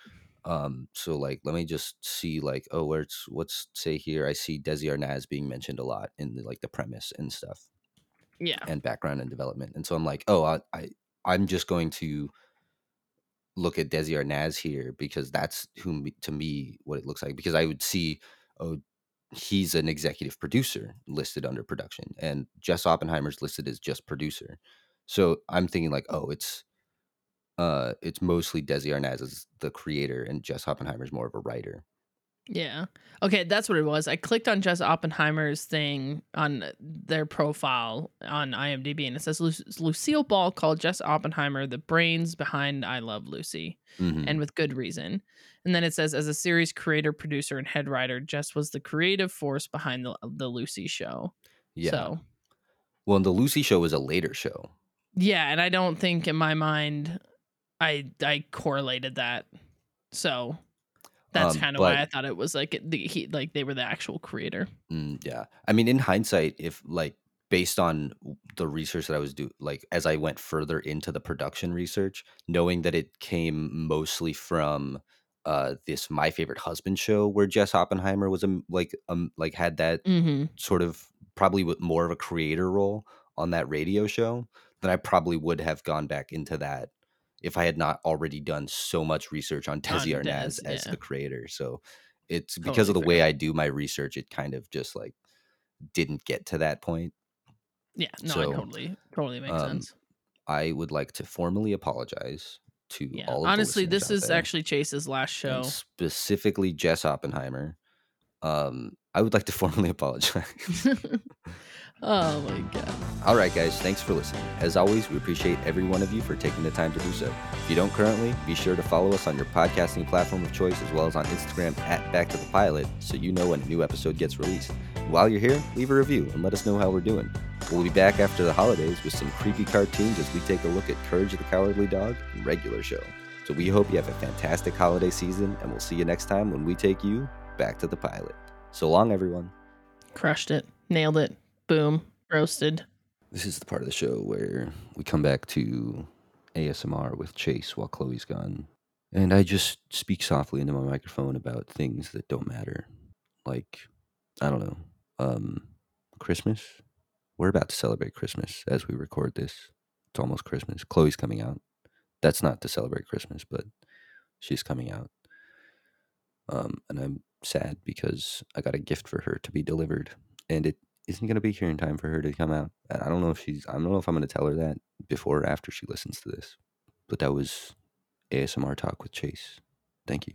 Speaker 2: um so like let me just see like oh where's what's say here I see Desi Arnaz being mentioned a lot in the, like the premise and stuff
Speaker 1: yeah,
Speaker 2: and background and development and so I'm like oh I, I I'm just going to look at Desi Arnaz here because that's who me- to me what it looks like because I would see oh he's an executive producer listed under production and Jess Oppenheimer's listed as just producer. So I'm thinking like oh it's uh it's mostly Desi Arnaz as the creator and Jess Oppenheimer is more of a writer.
Speaker 1: Yeah. Okay, that's what it was. I clicked on Jess Oppenheimer's thing on their profile on IMDb, and it says Lucille Ball called Jess Oppenheimer the brains behind I Love Lucy,
Speaker 2: Mhm.
Speaker 1: and with good reason. And then it says, as a series creator, producer, and head writer, Jess was the creative force behind the, the Lucy show.
Speaker 2: yeah.
Speaker 1: So,
Speaker 2: Well, and the Lucy show was a later show.
Speaker 1: yeah, and I don't think in my mind I I correlated that. So that's
Speaker 2: Um,
Speaker 1: kind of why I thought it was like the, he like they were the actual creator.
Speaker 2: Mm, yeah. I mean, in hindsight, if like based on the research that I was doing, like as I went further into the production research, knowing that it came mostly from uh this My Favorite Husband show where Jess Oppenheimer was a like um like had that
Speaker 1: Mm-hmm.
Speaker 2: sort of probably with more of a creator role on that radio show, then I probably would have gone back into that if I had not already done so much research on Desi
Speaker 1: On
Speaker 2: Arnaz as
Speaker 1: yeah.
Speaker 2: the creator. So it's because of the
Speaker 1: Totally
Speaker 2: way. I do my research, it kind of just like didn't get to that point.
Speaker 1: Yeah, no,
Speaker 2: So,
Speaker 1: I totally, totally makes
Speaker 2: um,
Speaker 1: sense.
Speaker 2: I would like to formally apologize to
Speaker 1: Yeah,
Speaker 2: all of the
Speaker 1: honestly, this is actually Chase's last show.
Speaker 2: specifically Jess Oppenheimer. Um, I would like to formally apologize.
Speaker 1: oh my god.
Speaker 2: All right, guys, thanks for listening. As always, we appreciate every one of you for taking the time to do so. If you don't currently, be sure to follow us on your podcasting platform of choice as well as on Instagram at Back to the Pilot so you know when a new episode gets released. While you're here, leave a review and let us know how we're doing. We'll be back after the holidays with some creepy cartoons as we take a look at Courage the Cowardly Dog and Regular Show. So we hope you have a fantastic holiday season, and we'll see you next time when we take you back to the pilot. So long, everyone.
Speaker 1: Crushed it. Nailed it. Boom. Roasted.
Speaker 2: This is the part of the show where we come back to ASMR with Chase while Chloe's gone. And I just speak softly into my microphone about things that don't matter. Like, I don't know, um, Christmas. We're about to celebrate Christmas as we record this. It's almost Christmas. Chloe's coming out. That's not to celebrate Christmas, but she's coming out. Um, and I'm sad because I got a gift for her to be delivered, and it isn't going to be here in time for her to come out. And I don't know if she's. I don't know if I'm going to tell her that before or after she listens to this. But that was ASMR talk with Chase. Thank you.